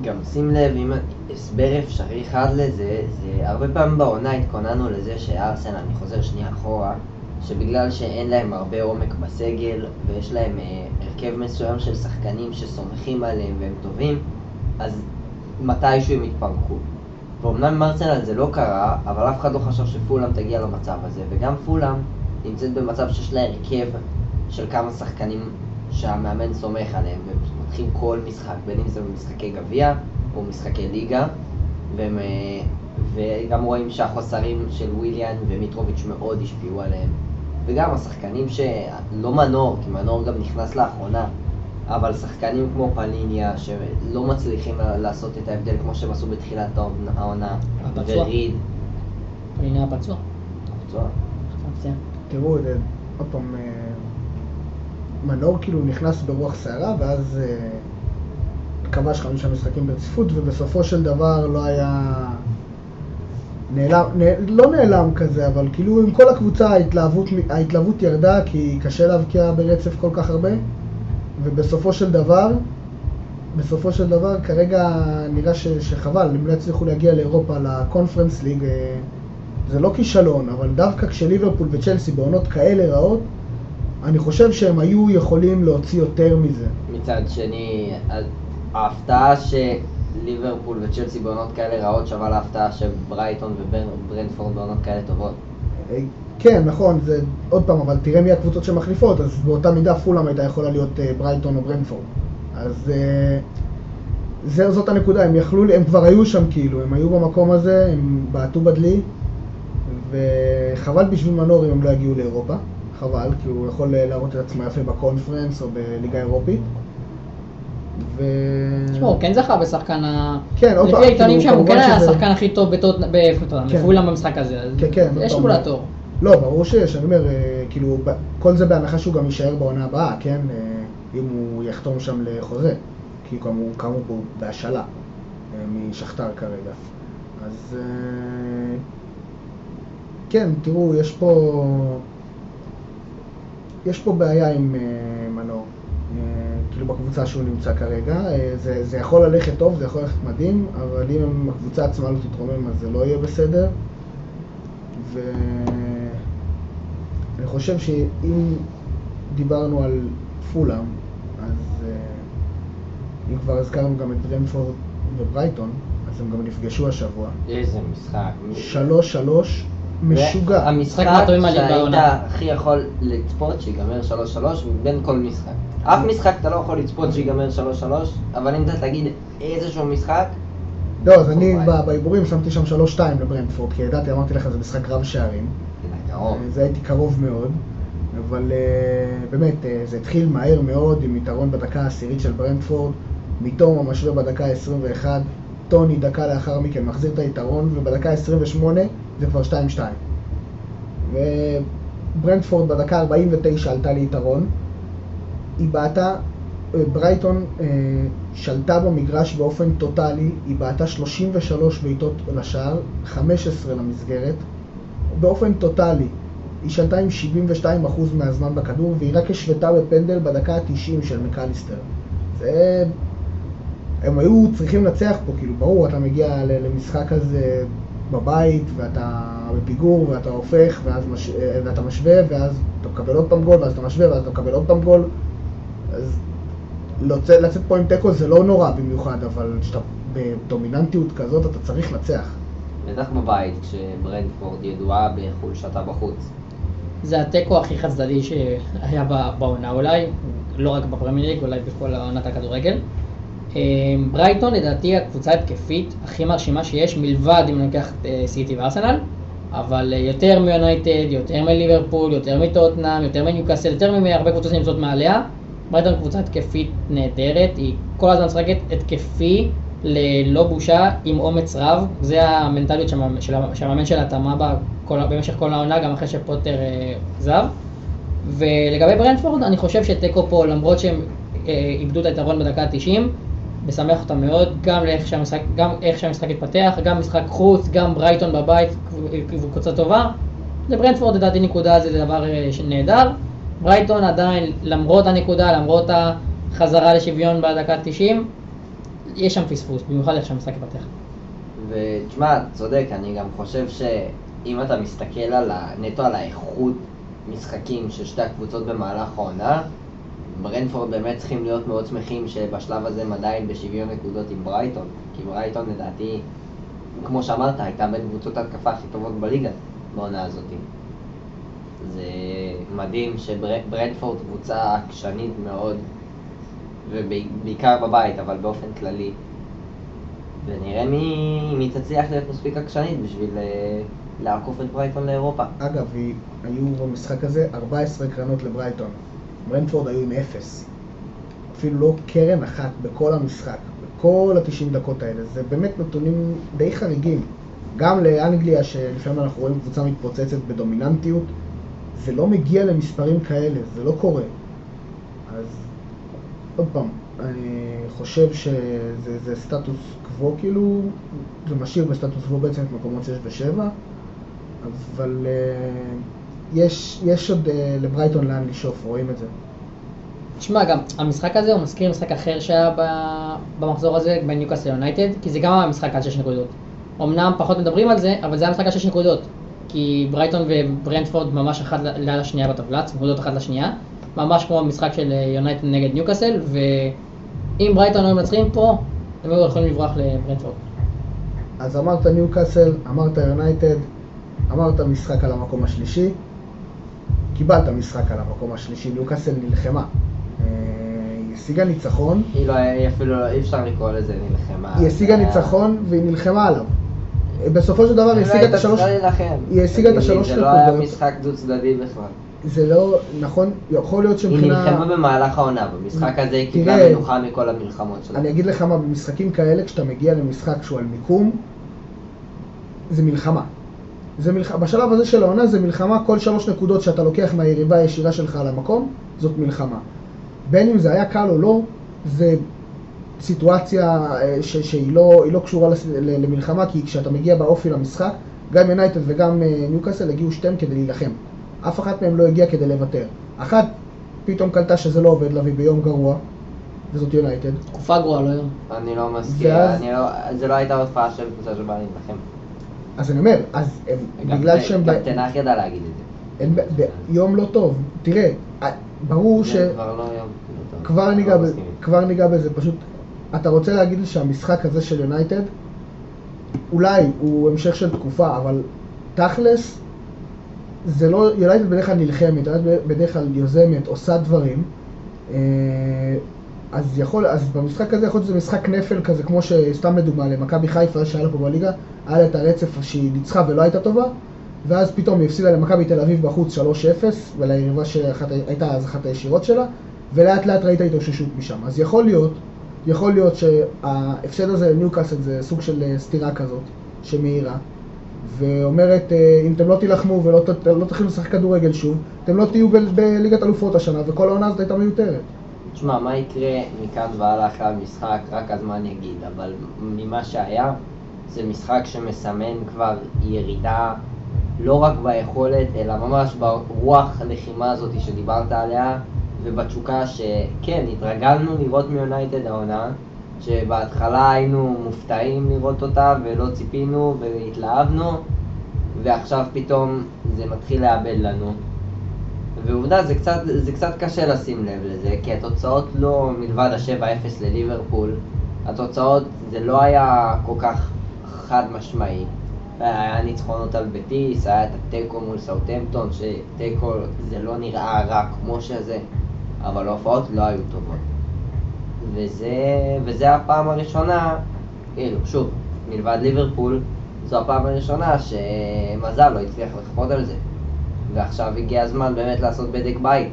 גם שים לב, אם הסבר אפשרי אחד לזה, זה הרבה פעמים בעונה התכוננו לזה שארסנל, אני חוזר שנייה אחורה, שבגלל שאין להם הרבה עומק בסגל, ויש להם uh, הרכב מסוים של שחקנים שסומכים עליהם והם טובים, אז מתישהו הם יתפרקו. ואומנם עם ארסנל זה לא קרה, אבל אף אחד לא חשב שפולאם תגיע למצב הזה, וגם פולאם נמצאת במצב שיש לה הרכב של כמה שחקנים שהמאמן סומך עליהם, ומתחילים כל משחק, בין אם זה במשחקי גביע או משחקי ליגה, והם, אה, וגם רואים שהחוסרים של וויליאן ומיטרוביץ' מאוד השפיעו עליהם. וגם השחקנים שלא מנור, כי מנור גם נכנס לאחרונה, אבל שחקנים כמו פליניה, שלא מצליחים לעשות את ההבדל כמו שהם עשו בתחילת העונה, וריד. פליניה פצוע. פצוע. תראו, עוד פעם, אה, מנור כאילו נכנס ברוח סערה, ואז אה, כבש חמישה משחקים ברציפות, ובסופו של דבר לא היה... נעלם, נ... לא נעלם כזה, אבל כאילו עם כל הקבוצה ההתלהבות, ההתלהבות ירדה, כי קשה להבקיע ברצף כל כך הרבה. ובסופו של דבר, בסופו של דבר כרגע נראה ש, שחבל, אם לא יצליחו להגיע לאירופה לקונפרנס ליג, אה, זה לא כישלון, אבל דווקא כשליברפול וצ'לסי בעונות כאלה רעות, אני חושב שהם היו יכולים להוציא יותר מזה. מצד שני, ההפתעה שליברפול וצ'לסי בעונות כאלה רעות שווה להפתעה שברייטון וברנדפורד בעונות כאלה טובות. אה, כן, נכון, זה עוד פעם, אבל תראה מי הקבוצות שמחליפות, אז באותה מידה פולאם הייתה יכולה להיות uh, ברייטון או ברנפורד. אז uh, זה, זאת הנקודה, הם יכלו, הם כבר היו שם כאילו, הם היו במקום הזה, הם בעטו בדלי, וחבל בשביל מנור אם הם לא יגיעו לאירופה, חבל, כי הוא יכול להראות את עצמו יפה בקונפרנס או בליגה האירופית. ו... תשמע, הוא כן זכה בשחקן ה... כן, עוד פעם, לפי העיתונים כאילו, שם הוא כן היה השחקן הכי טוב בטוט- בפוטנאם, כן. בפולאם במשחק הזה, אז כן, כן, יש עוד מולה פעם. תור. לא, ברור שיש, אני אומר, אה, כאילו, כל זה בהנחה שהוא גם יישאר בעונה הבאה, כן? אה, אם הוא יחתום שם לחוזה, כי כאמור, כאמור הוא בהשאלה אה, משכתר כרגע. אז אה, כן, תראו, יש פה... יש פה בעיה עם אה, מנור, אה, כאילו בקבוצה שהוא נמצא כרגע. אה, זה, זה יכול ללכת טוב, זה יכול ללכת מדהים, אבל אם הקבוצה עצמה לא תתרומם אז זה לא יהיה בסדר. ואני חושב שאם דיברנו על פולאם, אז אם כבר הזכרנו גם את ברנפורד וברייטון, אז הם גם נפגשו השבוע. איזה משחק. שלוש שלוש משוגע. המשחק מהטובים מהליגה שהיית בעונה. הכי יכול לצפות שיגמר 3-3 מבין כל משחק. אף משחק אתה לא יכול לצפות שיגמר 3-3, אבל אם אתה תגיד איזשהו משחק, לא, אז אני וואי. ב- בהימורים שמתי שם שלוש שתיים לברנפורד, כי ידעתי, אמרתי לך, זה משחק רב שערים. זה הייתי קרוב מאוד, אבל אה, באמת, אה, זה התחיל מהר מאוד עם יתרון בדקה העשירית של ברנדפורד, מתום המשווה בדקה ה-21, טוני דקה לאחר מכן מחזיר את היתרון, ובדקה ה-28 זה כבר 2-2. וברנדפורד בדקה ה-49 עלתה ליתרון, היא בעטה, אה, ברייטון אה, שלטה במגרש באופן טוטאלי, היא בעטה 33 בעיטות לשער, 15 למסגרת, באופן טוטאלי. היא שלטה עם 72% מהזמן בכדור, והיא רק השוותה בפנדל בדקה ה-90 של מקליסטר. זה... הם היו צריכים לנצח פה, כאילו, ברור, אתה מגיע למשחק הזה בבית, ואתה בפיגור, ואתה הופך, ואז מש... ואתה משווה, ואז אתה מקבל עוד פעם גול, ואז אתה משווה, ואז אתה מקבל עוד פעם גול. אז לצאת, לצאת פה עם תיקו זה לא נורא במיוחד, אבל כשאתה בדומיננטיות כזאת, אתה צריך לנצח. בטח בבית, כשברנדפורד ידועה בחולשתה בחוץ. זה התיקו הכי חד צדדי שהיה ב- בעונה אולי, לא רק בפרמייר ליג, אולי בכל עונת הכדורגל. אה, ברייטון לדעתי הקבוצה התקפית הכי מרשימה שיש, מלבד אם ניקח את אה, סיטי וארסנל, אבל אה, יותר מיונייטד, יותר מליברפול, יותר מטוטנאם, יותר מניוקאסל, יותר מהרבה קבוצות שנמצאות מעליה. ברייטון קבוצה התקפית נהדרת, היא כל הזמן משחקת התקפי ללא בושה, עם אומץ רב, זה המנטליות שהמאמן- שלה כל, במשך כל העונה, גם אחרי שפוטר אה, עזב. ולגבי ברנדפורד, אני חושב שתיקו פה, למרות שהם איבדו את היתרון בדקה ה-90, משמח אותם מאוד, גם לאיך שהמשחק, גם איך שהמשחק התפתח, גם משחק חוץ, גם ברייטון בבית, קב- קבוצה טובה. לברנדפורד לדעתי נקודה זה דבר אה, נהדר. ברייטון עדיין, למרות הנקודה, למרות החזרה לשוויון בדקה ה-90, יש שם פספוס, במיוחד איך שהמשחק התפתח. ותשמע, צודק, אני גם חושב שאם אתה מסתכל על ה... נטו על האיכות משחקים של שתי הקבוצות במהלך העונה, ברנפורד באמת צריכים להיות מאוד שמחים שבשלב הזה הם עדיין בשוויון נקודות עם ברייטון. כי ברייטון לדעתי, כמו שאמרת, הייתה בין קבוצות ההתקפה הכי טובות בליגה בעונה הזאת. זה מדהים שברנפורד קבוצה עקשנית מאוד, ובעיקר בבית, אבל באופן כללי. ונראה מי, מי תצליח להיות מספיק עקשנית בשביל אה, לעקוף את ברייטון לאירופה. אגב, היו במשחק הזה 14 קרנות לברייטון. ברנפורד היו עם אפס. אפילו לא קרן אחת בכל המשחק, בכל ה-90 דקות האלה. זה באמת נתונים די חריגים. גם לאנגליה, שלפעמים אנחנו רואים קבוצה מתפוצצת בדומיננטיות, זה לא מגיע למספרים כאלה, זה לא קורה. אז עוד פעם, אני חושב שזה זה סטטוס קוו כאילו, זה משאיר בסטטוס קוו בעצם את מקומות 6 ו-7, אבל אה, יש, יש עוד אה, לברייטון לאן לשאוף, רואים את זה. תשמע, גם המשחק הזה הוא מזכיר משחק אחר שהיה במחזור הזה בין ניוקאסל יונייטד, כי זה גם היה משחק על 6 נקודות. אמנם פחות מדברים על זה, אבל זה היה משחק על 6 נקודות. כי ברייטון וברנטפורד ממש אחת ליד השנייה בטבלה, צמודות אחת לשנייה. ממש כמו המשחק של אה, יונייטד נגד ניוקאסל, ואם ברייטון היו מנצחים פה, הם היו יכולים לברוח לברנטפורד. אז אמרת ניוקאסל, אמרת יונייטד, אמרת משחק על המקום השלישי, קיבלת משחק על המקום השלישי, ניוקאסל נלחמה. אה, היא השיגה ניצחון, היא לא, היא אפילו לא, אי אפשר לקרוא לזה נלחמה. היא השיגה היה- ניצחון והיא נלחמה עליו. בסופו של דבר היא השיגה את השלוש... היא השיגה את השלוש זה לא היה נקודות. משחק דו צדדי בכלל. זה לא, נכון, יכול להיות היא שמבחינה... נלחמה במהלך העונה, במשחק הזה היא קיבלה מנוחה מכל המלחמות שלה. אני אגיד לך מה, במשחקים כאלה, כשאתה מגיע למשחק שהוא על מיקום, זה מלחמה. זה מלח... בשלב הזה של העונה זה מלחמה, כל שלוש נקודות שאתה לוקח מהיריבה הישירה שלך על המקום, זאת מלחמה. בין אם זה היה קל או לא, זה סיטואציה אה, ש... שהיא לא, לא קשורה לס... ל- למלחמה, כי כשאתה מגיע באופי למשחק, גם יונייטד וגם אה, ניוקאסל הגיעו שתיהם כדי להילחם. אף אחת מהם לא הגיעה כדי לוותר. אחת פתאום קלטה שזה לא עובד לה והיא ביום גרוע, וזאת יונייטד. תקופה גרועה, לא יום. אני לא מסכים, ואז- אני לא, זה לא הייתה הופעה של קבוצה שבאה להילחם. אז אני אומר, אז הם, בגלל שהם... גם תנח ידע להגיד את זה. יום לא טוב. תראה, אה, ברור כבר לא לא ניגע, מסכימים. כבר ניגע בזה, פשוט, אתה רוצה להגיד לי שהמשחק הזה של יונייטד, אולי הוא המשך של תקופה, אבל תכלס, זה לא, יונייטד בדרך כלל נלחמת, יונייטד בדרך כלל יוזמת, עושה דברים, אה, אז יכול, אז במשחק הזה יכול להיות שזה משחק נפל כזה, כמו שסתם לדוגמה, למכבי חיפה שהיה לה פה בליגה, היה לה את הרצף שהיא ניצחה ולא הייתה טובה, ואז פתאום היא הפסידה למכבי תל אביב בחוץ 3-0, וליריבה שהייתה אז אחת הישירות שלה, ולאט לאט ראית התאוששות משם. אז יכול להיות, יכול להיות שההפסד הזה לניוקאסל זה סוג של אה, סתירה כזאת, שמאירה, ואומרת, אה, אם אתם לא תילחמו ולא ת- לא תתחילו לשחק כדורגל שוב, אתם לא תהיו בליגת אלופות השנה, וכל העונה הזאת הייתה מיותרת. תשמע, מה יקרה מכאן והלאה אחרי המשחק, רק הזמן יגיד, אבל ממה שהיה, זה משחק שמסמן כבר ירידה לא רק ביכולת, אלא ממש ברוח הלחימה הזאת שדיברת עליה, ובתשוקה שכן, התרגלנו לראות מיונייטד העונה, שבהתחלה היינו מופתעים לראות אותה ולא ציפינו והתלהבנו, ועכשיו פתאום זה מתחיל לאבד לנו. ועובדה, זה קצת, זה קצת קשה לשים לב לזה, כי התוצאות לא, מלבד ה-7-0 לליברפול, התוצאות זה לא היה כל כך חד משמעי. היה ניצחונות על בטיס, היה את התיקו מול סאוטהמפטון, שתיקו זה לא נראה רע כמו שזה, אבל ההופעות לא היו טובות. וזה, וזה הפעם הראשונה, כאילו, שוב, מלבד ליברפול, זו הפעם הראשונה שמזל לא הצליח לכפות על זה. ועכשיו הגיע הזמן באמת לעשות בדק בית.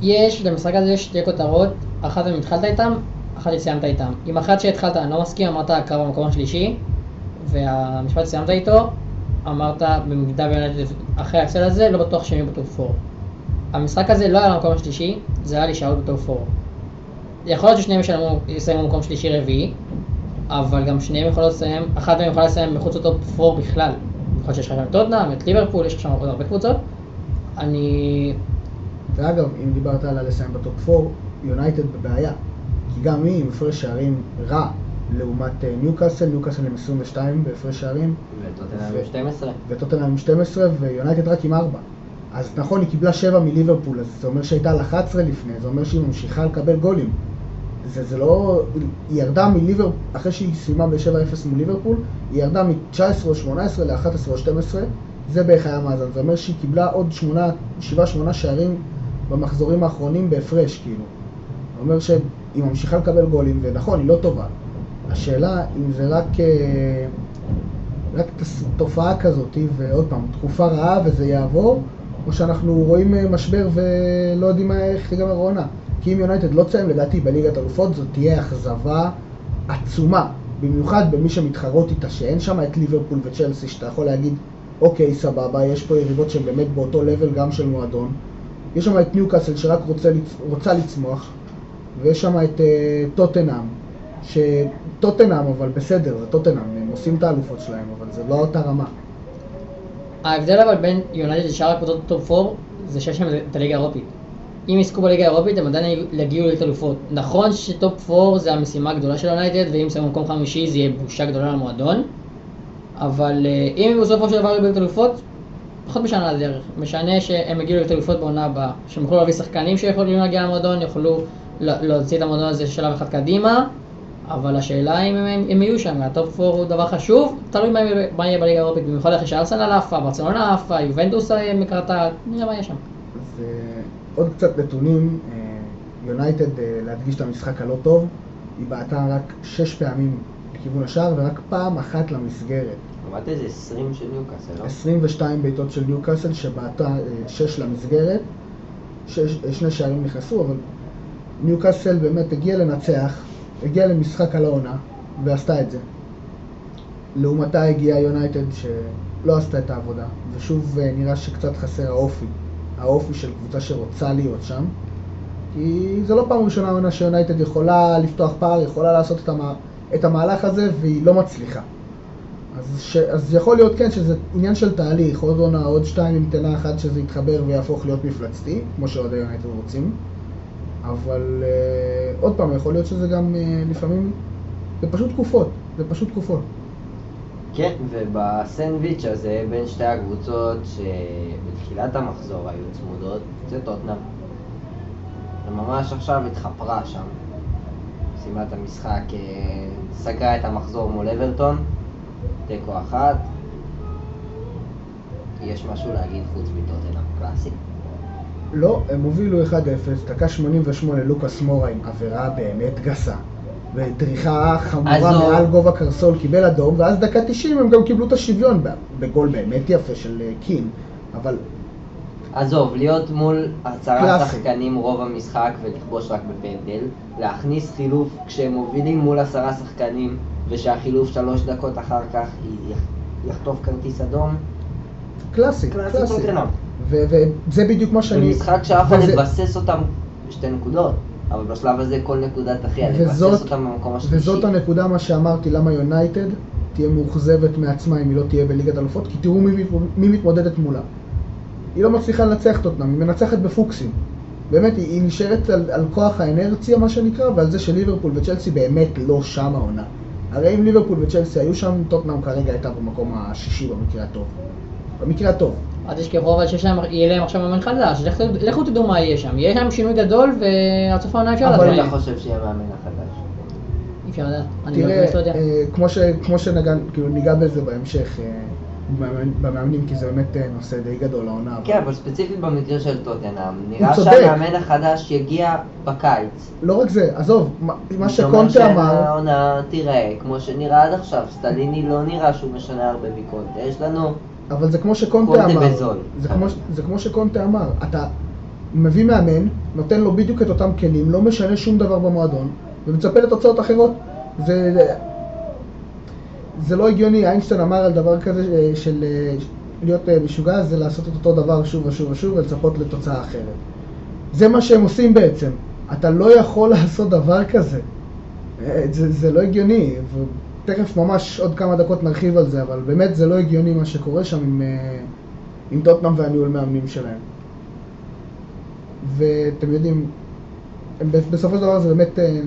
יש, למשחק הזה יש שתי כותרות, אחת אם התחלת איתם, אחת שסיימת איתם. עם אחת שהתחלת, אני לא מסכים, אמרת קרב במקום השלישי, והמשפט שסיימת איתו, אמרת במידה ויונייטד אחרי ההפסד הזה, לא בטוח שהם יהיו בטופ 4. המשחק הזה לא היה למקום השלישי, זה היה להישארות בטופ 4. יכול להיות ששניהם ישלמו- יסיימו במקום שלישי רביעי, אבל גם שניהם יכולים לסיים, אחת מהם יכולה לסיים מחוץ לטופ 4 בכלל. יכול להיות שיש לך שם את טוטנאם, את ליברפול, יש לך שם עוד הרבה קבוצות. אני ואגב, אם דיברת על הלסיים בטופ 4, יונייטד בבעיה. כי גם היא עם הפרש שערים רע לעומת אה, ניוקאסל, ניוקאסל עם 22 בהפרש שערים, וטוטנאם עם 12. וטוטנאם עם 12 ויונייטד רק עם 4. אז נכון, היא קיבלה 7 מליברפול, אז זה אומר שהייתה על 11 לפני, זה אומר שהיא ממשיכה לקבל גולים. זה, זה לא... היא ירדה מליברפול, אחרי שהיא סיימה ב-7-0 מול ליברפול, היא ירדה מ-19 או 18 ל-11 או 12, זה בערך היה המאזן. זה אומר שהיא קיבלה עוד 7-8 שערים במחזורים האחרונים בהפרש, כאילו. זה אומר שהיא ממשיכה לקבל גולים, ונכון, היא לא טובה. השאלה אם זה רק... אה, רק תופעה כזאת, ועוד פעם, תקופה רעה וזה יעבור, או שאנחנו רואים אה, משבר ולא יודעים איך תיגמר העונה. כי אם יונייטד לא תסיים, לדעתי, בליגת אלופות, זאת תהיה אכזבה עצומה. במיוחד במי שמתחרות איתה, שאין שם את ליברפול וצ'לסי, שאתה יכול להגיד, אוקיי, סבבה, יש פה יריבות שהן באמת באותו level גם של מועדון. יש שם את ניוקאסל שרק רוצה. רוצה לצמוח, ויש שם את אה, טוטנאם, שטוטנאם אבל בסדר, זה טוטנאם, הם עושים את האלופות שלהם, אבל זה לא אותה רמה. ההבדל אבל בין יונייטד לשאר הקבוצות בטופ 4 זה שיש להם את הליגה האירופית. אם יזכו בליגה האירופית הם עדיין יגיעו לליגת אלופות. נכון שטופ 4 זה המשימה הגדולה של יונייטד ואם יסיימו במקום חמישי זה יהיה בושה גדולה למועדון. אבל אה, אם הם בסופו של דבר יהיו בליגת אלופות, פחות משנה לדרך. משנה שהם יגיעו לליגת אלופות בעונה הבאה. שהם יוכלו להביא שחקנים שיכולים להגיע למועדון, יוכלו להוציא את המועדון הזה שלב אחד קדימה. אבל השאלה אם הם, הם יהיו שם, הטופ 4 הוא דבר חשוב, תלוי מה, יהיה- מה יהיה בליגה האירופית, במיוחד אחרי שארסנל עפה, ברצלונה עפה, יובנטוס אה, מקרתה, נראה מה יהיה שם. אז אה, עוד קצת נתונים, אה, יונייטד, להדגיש את המשחק הלא טוב, היא בעטה רק שש פעמים לכיוון השער ורק פעם אחת למסגרת. אמרת איזה 20 של ניוקאסל, לא? 22 בעיטות של ניוקאסל שבעטה 6 למסגרת, שש, שני שערים נכנסו, אבל ניוקאסל באמת הגיעה לנצח, הגיעה למשחק על העונה ועשתה את זה. לעומתה הגיעה יונייטד שלא עשתה את העבודה, ושוב אה, נראה שקצת חסר האופי, האופי של קבוצה שרוצה להיות שם, כי זה לא פעם ראשונה העונה שיונייטד יכולה לפתוח פער, יכולה לעשות את, המה, את המהלך הזה והיא לא מצליחה. אז, ש, אז יכול להיות כן שזה עניין של תהליך, עוד עונה, עוד שתיים עם תנה אחת שזה יתחבר ויהפוך להיות מפלצתי, כמו שאוהדי יונייטד רוצים. אבל uh, עוד פעם, יכול להיות שזה גם uh, לפעמים, זה פשוט תקופות, זה פשוט תקופות. כן, ובסנדוויץ' הזה בין שתי הקבוצות שבתחילת המחזור היו צמודות, זה טוטנאם. וממש עכשיו התחפרה שם. סיימה את המשחק, אה, סגרה את המחזור מול אברטון, תיקו אחת. יש משהו להגיד חוץ מטוטנאם קלאסי? לא, הם הובילו 1-0, דקה 88 לוקאס מורה עם עבירה באמת גסה. וטריחה חמורה. מעל גובה קרסול קיבל אדום, ואז דקה 90 הם גם קיבלו את השוויון בגול באמת יפה של אה, קין. אבל עזוב, להיות מול עשרה. שחקנים רוב המשחק ולכבוש רק בפנדל, להכניס חילוף כשהם מובילים מול עשרה שחקנים ושהחילוף שלוש דקות אחר כך יחטוף כרטיס אדום, קלאסי, קלאסי קלאסי. וזה בדיוק מה שאני... במשחק שהיה יכול וזה- לבסס אותם בשתי נקודות, אבל בשלב הזה כל נקודה תחייה, לבסס אותם במקום השלישי. וזאת הנקודה מה שאמרתי, למה יונייטד תהיה מאוכזבת מעצמה אם היא לא תהיה בליגת אלופות, כי תראו מי, מי מתמודדת מולה. היא לא מצליחה לנצח את אותנאם, היא מנצחת בפוקסים. באמת, היא, היא נשארת על, על כוח האנרציה, מה שנקרא, ועל זה שליברפול וצ'לסי באמת לא שם העונה. הרי אם ליברפול וצ'לסי היו שם, טוטנאם כרגע הייתה במקום השישי במקרה הטוב. במקרה הטוב. אל תשכחו אבל שיש להם, יהיה להם עכשיו מאמן חדש, לכו- תדעו מה יהיה שם, יהיה שם שינוי גדול ועד סוף העונה אפשר אבל לדעת. מה אתה. חושב שיהיה מאמן החדש? אי אפשר לדעת, אני תראה, באמת לא יודע. אה, כמו, ש, כמו שנגע, כאילו בזה בהמשך, אה, במאמנים, כי זה באמת אה, נושא די גדול העונה. אבל- כן, אבל ספציפית במקרה של טוטנאם, נראה. שהמאמן החדש יגיע בקיץ. לא רק זה, עזוב, מה, מה זה אומר שקונטה אמר, שהעונה תיראה כמו שנראה עד עכשיו, סטליני לא נראה שהוא משנה הרבה מקונטה, יש לנו... אבל זה כמו שקונטה קונטה אמר, בזול. זה כמו, זה כמו שקונטה אמר, אתה מביא מאמן, נותן לו בדיוק את אותם כלים, לא משנה שום דבר במועדון, ומצפה לתוצאות אחרות. זה, זה לא הגיוני, איינשטיין אמר על דבר כזה אה, של אה, להיות אה, משוגע, זה לעשות את אותו דבר שוב ושוב ושוב ולצפות לתוצאה אחרת. זה מה שהם עושים בעצם. אתה לא יכול [LAUGHS] לעשות דבר כזה. זה, זה לא הגיוני, ותכף ממש עוד כמה דקות נרחיב על זה, אבל באמת זה לא הגיוני מה שקורה שם עם, אה, עם טוטנאם והניהול מאמנים שלהם. ואתם יודעים, הם בסופו של דבר זה באמת אה,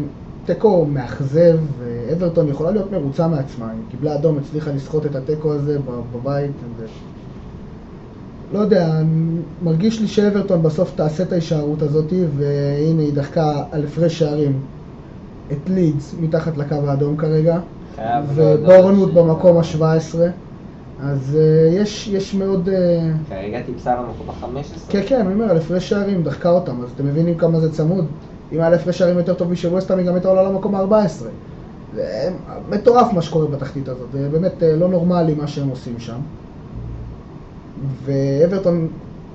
תיקו מאכזב, ואברטון יכולה להיות מרוצה מעצמה, היא קיבלה אדום, הצליחה לסחוט את התיקו הזה בבית. ו... לא יודע, מרגיש לי שאברטון בסוף תעשה את ההישארות הזאת, והנה היא דחקה על הפרש שערים את לידס מתחת לקו האדום כרגע, ובורנמוט ש- במקום ה-17, אז uh, יש, יש מאוד... Uh, כרגע טיפסה למקום ה-15. כן, כן, אני אומר, על הפרש שערים, דחקה אותם, אז אתם מבינים כמה זה צמוד? אם היה לה הפרש שערים יותר טוב משל ווסטהאם, היא גם הייתה עולה למקום ה-14. זה מטורף מה שקורה בתחתית הזאת, זה באמת אה, לא נורמלי מה שהם עושים שם. ואברטון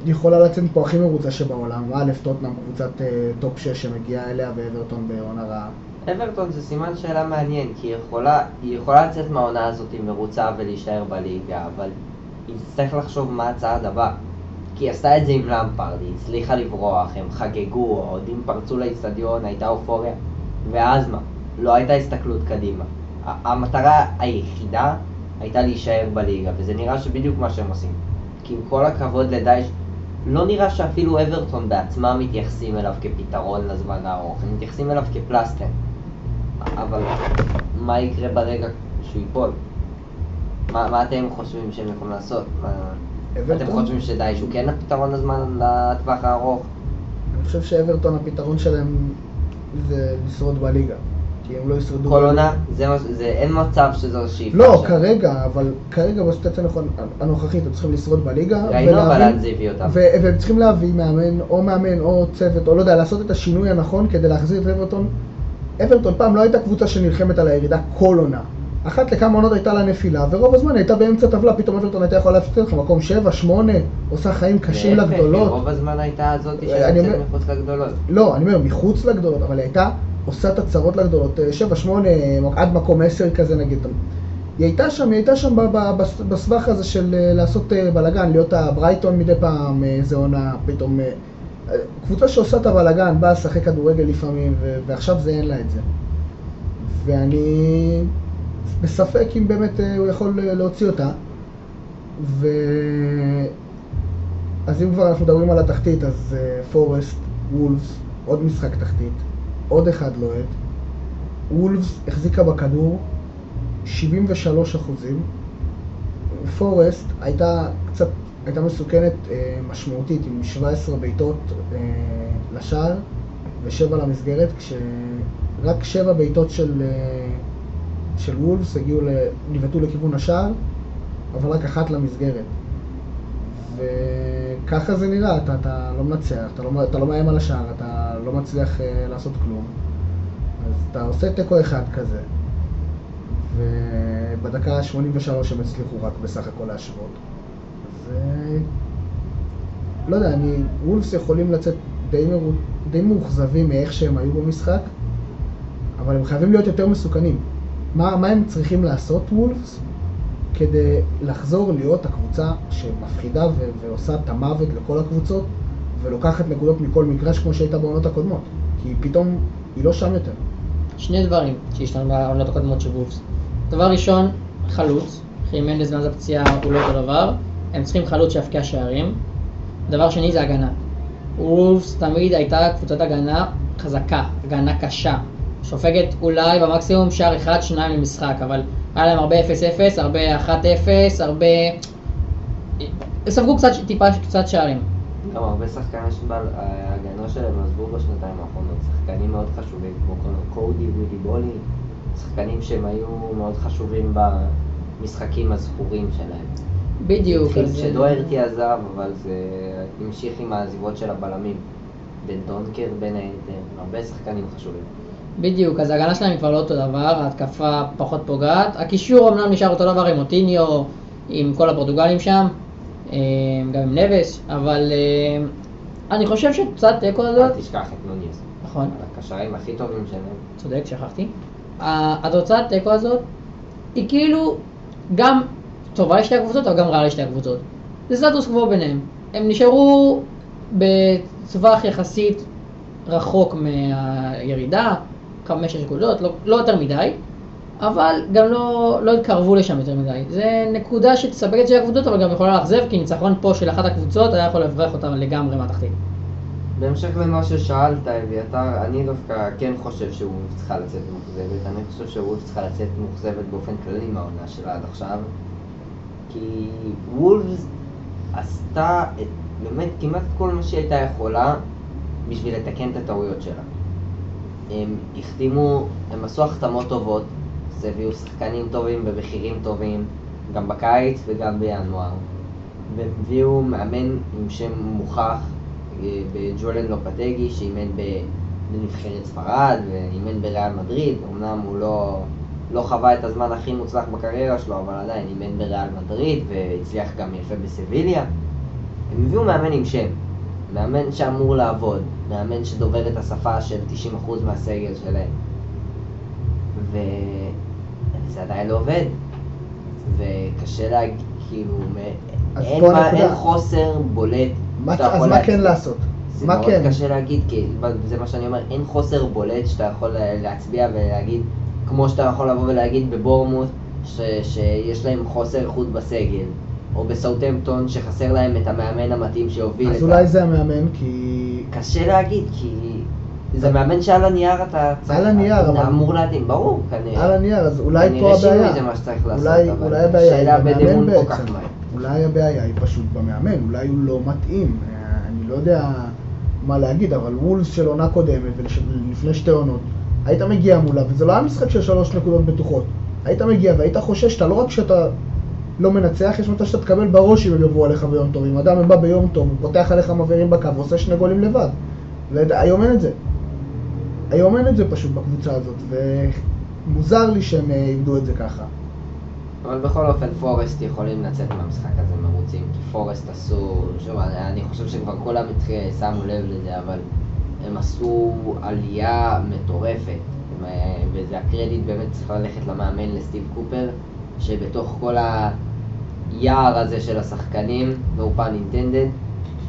יכולה לצאת פה הכי מרוצה שבעולם. א', טוטנאם קבוצת אה, טופ 6 שמגיעה אליה, ואברטון בעונה רעה. אברטון זה סימן שאלה מעניין, כי היא יכולה, היא יכולה לצאת מהעונה הזאת מרוצה ולהישאר בליגה, אבל היא תצטרך לחשוב מה הצעד הבא. כי היא עשתה את זה עם למפרד, היא הצליחה לברוח, הם חגגו, האוהדים פרצו לאיצטדיון, הייתה אופוריה, ואז מה? לא הייתה הסתכלות קדימה. המטרה היחידה הייתה להישאר בליגה, וזה נראה שבדיוק מה שהם עושים. כי עם כל הכבוד לדייש, לא נראה שאפילו אברטון בעצמם מתייחסים אליו כפתרון לזמן הארוך, הם מתייחסים אליו כפלסטר. אבל מה יקרה ברגע שהוא ייפול? מה, מה אתם חושבים שהם יכולים לעשות? מה... אתם? חושבים שדייש הוא כן הפתרון לזמן לטווח הארוך? אני חושב שאברטון הפתרון שלהם זה לשרוד בליגה. כי הם לא ישרדו... כל עונה, זה, מה- זה, אין מצב שזו השאיפה לא, שלהם. כרגע, אבל כרגע בסיטואציה הנכון- הנוכחית הם צריכים לשרוד בליגה. ראינו אבל לאן זה הביא אותם. והם צריכים להביא מאמן, או מאמן, או צוות, או לא יודע, לעשות את השינוי הנכון כדי להחזיר את אברטון. אברטון פעם לא הייתה קבוצה שנלחמת על הירידה כל עונה. אחת לכמה עונות הייתה לה נפילה, ורוב הזמן הייתה באמצע טבלה, פתאום אברטון הייתה יכולה להפסיד לך מקום 7, 8, עושה חיים קשים לגדולות. רוב הזמן הייתה הזאת אני שיוצאת אומר- מחוץ לגדולות. לא, אני אומר, מחוץ לגדולות, אבל הייתה עושה את הצרות לגדולות, 7, 8, עד מקום 10 כזה נגיד. היא הייתה שם, היא הייתה שם בסבך הזה של אה, לעשות אה, בלאגן, להיות הברייטון מדי פעם, אה, איזה עונה, פתאום... קבוצה שעושה את הבלאגן, באה לשחק כדורגל לפעמים, ו- ועכשיו זה אין לה את זה. ואני בספק אם באמת אה, הוא יכול אה, להוציא אותה. ו... אז אם כבר אנחנו מדברים על התחתית, אז אה, פורסט, וולפס, עוד משחק תחתית, עוד אחד לוהט. וולפס החזיקה בכדור 73 אחוזים. פורסט הייתה קצת, הייתה מסוכנת אה, משמעותית עם 17 בעיטות אה, לשער ושבע למסגרת, כשרק שבע בעיטות של, אה, של וולפס הגיעו, ניבטו לכיוון השער, אבל רק אחת למסגרת. וככה זה נראה, אתה, אתה לא מנצח, אתה לא, אתה לא מאיים על השער, אתה לא מצליח אה, לעשות כלום. אז אתה עושה תיקו אחד כזה, ובדקה ה-83 הם הצליחו רק בסך הכל להשוות. אז אה, לא יודע, אני, וולפס יכולים לצאת די, מרו, די מאוכזבים מאיך שהם היו במשחק, אבל הם חייבים להיות יותר מסוכנים. מה, מה הם צריכים לעשות, וולפס, כדי לחזור להיות הקבוצה שמפחידה ו- ועושה את המוות לכל הקבוצות ולוקחת נקודות מכל מגרש כמו שהייתה בעונות הקודמות. כי פתאום היא לא שם יותר. שני דברים שהשתנו בעונות הקודמות של וולפס. דבר ראשון, חלוץ, אחי מנדס מאז הפציעה הוא לא אותו דבר, הם צריכים חלוץ שיבקיע שערים. דבר שני זה הגנה. וולפס תמיד הייתה קבוצת הגנה חזקה, הגנה קשה. סופגת אולי במקסימום שער אחד, שניים למשחק, אבל היה להם הרבה 0-0, הרבה 1-0, הרבה... ספגו קצת, טיפה קצת שערים. גם הרבה שחקנים שההגנה שלהם עזבו בשנתיים האחרונות, שחקנים מאוד חשובים, כמו קודי, ווילי בולי, שחקנים שהם היו מאוד חשובים במשחקים הזכורים שלהם. בדיוק. התחיל אז- כשדוהרטי עזב, אבל זה המשיך עם העזיבות של הבלמים. בן דונקר בין היתר, הרבה שחקנים חשובים. בדיוק, אז ההגנה שלהם היא כבר לא אותו דבר, ההתקפה פחות פוגעת. הקישור אמנם נשאר אותו דבר עם אוטיניו, עם כל הפורטוגלים שם, אה, גם עם נבס, אבל אה, אני חושב שתוצאת תיקו אל הזאת, תשכח את נוניס. נכון, הקשרים הכי טובים שלהם. צודק, שכחתי. התוצאת תיקו הזאת היא כאילו גם טובה לשתי הקבוצות, אבל גם רעה לשתי הקבוצות. זה סטטוס קוו ביניהם. הם נשארו בטווח יחסית רחוק מהירידה, חמש-שש נקודות, לא, לא יותר מדי, אבל גם לא, לא התקרבו לשם יותר מדי. זה נקודה שתספק את שתי הקבוצות, אבל גם יכולה לאכזב, כי ניצחון פה של אחת הקבוצות היה יכול לברך אותה לגמרי מהתחתית. בהמשך למה ששאלת, אביתר, אני דווקא כן חושב שוולף צריכה לצאת מאוכזבת. אני חושב שוולף צריכה לצאת מאוכזבת באופן כללי מהעונה שלה עד עכשיו. כי וולפס עשתה את, באמת כמעט כל מה שהיא הייתה יכולה בשביל לתקן את הטעויות שלה. הם החתימו, הם עשו החתמות טובות, אז הביאו שחקנים טובים במחירים טובים, גם בקיץ וגם בינואר. והם הביאו מאמן עם שם מוכח אה, בג'ולן לופטגי, שאימן בנבחרת ספרד ואימן בריאל מדריד, אמנם הוא לא, לא חווה את הזמן הכי מוצלח בקריירה שלו, אבל עדיין אימן בריאל מדריד והצליח גם יפה בסביליה. הם הביאו מאמן עם שם, מאמן שאמור לעבוד, מאמן שדובר את השפה של 90% מהסגל שלהם. וזה עדיין לא עובד. וקשה להגיד, כאילו, מ- אין, מה. אין חוסר בולט. מה, אז מה להגיד. כן לעשות? זה מה מאוד כן? קשה להגיד, כי זה מה שאני אומר, אין חוסר בולט שאתה יכול להצביע ולהגיד, כמו שאתה יכול לבוא ולהגיד בבורמוט, ש, שיש להם חוסר איכות בסגל, או בסאוטהמפטון שחסר להם את המאמן המתאים שיוביל את אז אולי זה המאמן, כי... קשה להגיד, כי זה מאמן שעל הנייר אתה צריך, על הנייר, אתה אבל- אמור להתאים, ברור, כנראה. על הנייר, אז אולי פה כנראה שינוי הבעיה. זה מה שצריך לעשות, אבל אולי הבעיה היא במאמן בעצם. אולי הבעיה היא פשוט במאמן, אולי הוא לא מתאים. אה, אני לא יודע מה להגיד, אבל וולס של עונה קודמת ולפני שתי עונות, היית מגיע מולה, וזה לא היה משחק של שלוש נקודות בטוחות. היית מגיע והיית חושש, אתה לא רק שאתה לא מנצח, יש מצב שאתה תקבל בראש אם הם יבואו עליך ביום טוב. אם אדם בא ביום טוב, הוא פותח עליך מבערים בקו ועושה שני גולים לבד. והיום אין את זה. היום אין את זה פשוט בקבוצה הזאת, מוזר לי שהם אה, איבדו את זה ככה. אבל בכל אופן פורסט יכולים לצאת מהמשחק הזה מרוצים, כי פורסט עשו, שוב, אני, חושב שכבר כולם שמו לב לזה, אבל הם עשו עלייה מטורפת, אה, וזה הקרדיט באמת צריך ללכת למאמן לסטיב קופר, שבתוך כל היער הזה של השחקנים, no pun intended,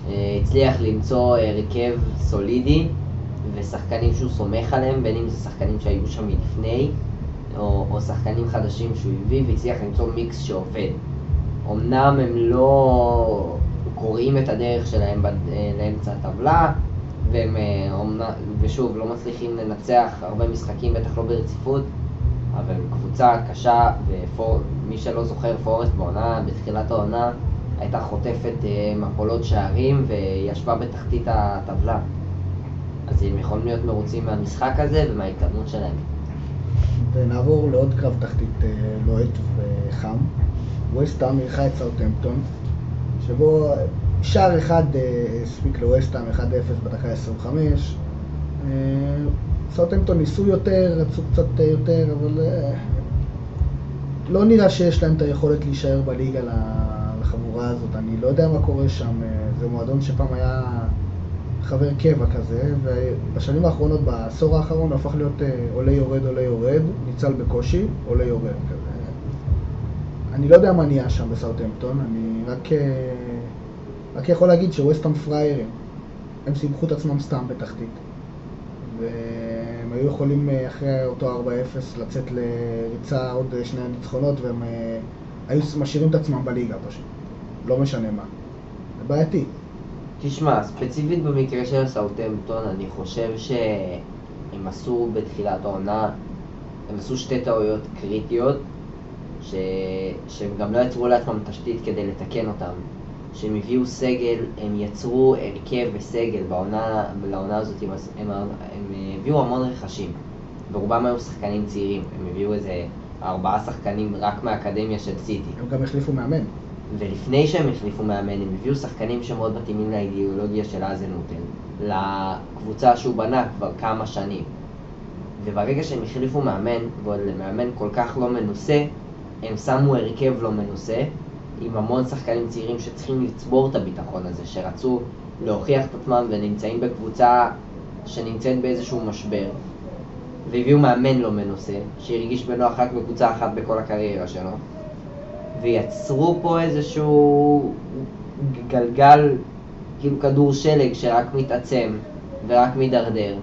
אה, הצליח למצוא הרכב סולידי ושחקנים שהוא סומך עליהם, בין אם זה שחקנים שהיו שם מלפני, או, או שחקנים חדשים שהוא הביא, והצליח למצוא מיקס שעובד. אמנם הם לא קוראים את הדרך שלהם בד... לאמצע הטבלה, והם, אומנ... ושוב, לא מצליחים לנצח הרבה משחקים, בטח לא ברציפות, אבל קבוצה קשה, ומי שלא זוכר, פורסט בעונה, בתחילת העונה, הייתה חוטפת אה, מפולות שערים וישבה בתחתית הטבלה. אז הם יכולים להיות מרוצים מהמשחק הזה ומההתקדמות שלהם. ונעבור לעוד קרב תחתית אה, לוהט וחם. ווסטהאם אירחה את סאוטהמפטון, שבו שער אחד אה, הספיק לווסטהאם 1-0 בדקה 25. סאוטהמפטון ניסו יותר, רצו קצת יותר, אבל לא נראה שיש להם את היכולת להישאר בליגה החבורה הזאת, אני לא יודע מה קורה שם, אה, זה מועדון שפעם היה חבר קבע כזה, ובשנים האחרונות, בעשור האחרון, הפך להיות אה, עולה יורד עולה יורד, ניצל בקושי, עולה יורד כזה. אני לא יודע מה נהיה שם בסאוטהמפטון, אני רק, אה, רק יכול להגיד שווסטהאם פריירים, הם סיבכו את עצמם סתם בתחתית. והם היו יכולים אחרי אותו 4-0 לצאת לריצה עוד שני ניצחונות והם היו משאירים את עצמם בליגה פשוט. לא משנה מה. זה בעייתי. תשמע, ספציפית במקרה של סאוטמפטון, אני חושב שהם עשו בתחילת העונה, הם עשו שתי טעויות קריטיות, ש... שהם גם לא יצרו לעצמם תשתית כדי לתקן אותם. שהם הביאו סגל, הם יצרו הרכב וסגל בעונה, לעונה הזאת, הם, הם, הם הביאו המון רכשים, ורובם היו שחקנים צעירים, הם הביאו איזה ארבעה שחקנים רק מהאקדמיה של סיטי. הם גם החליפו מאמן. ולפני שהם החליפו מאמן, הם הביאו שחקנים שמאוד מתאימים לאידיאולוגיה של אזנוטל, לקבוצה שהוא בנה כבר כמה שנים. וברגע שהם החליפו מאמן, ועוד למאמן כל כך לא מנוסה, הם שמו הרכב לא מנוסה, עם המון שחקנים צעירים שצריכים לצבור את הביטחון הזה, שרצו להוכיח את עצמם ונמצאים בקבוצה שנמצאת באיזשהו משבר. והביאו מאמן לא מנוסה, שהרגיש בנוח רק בקבוצה אחת בכל הקריירה שלו. ויצרו פה איזשהו גלגל, כאילו כדור שלג שרק מתעצם ורק מידרדר.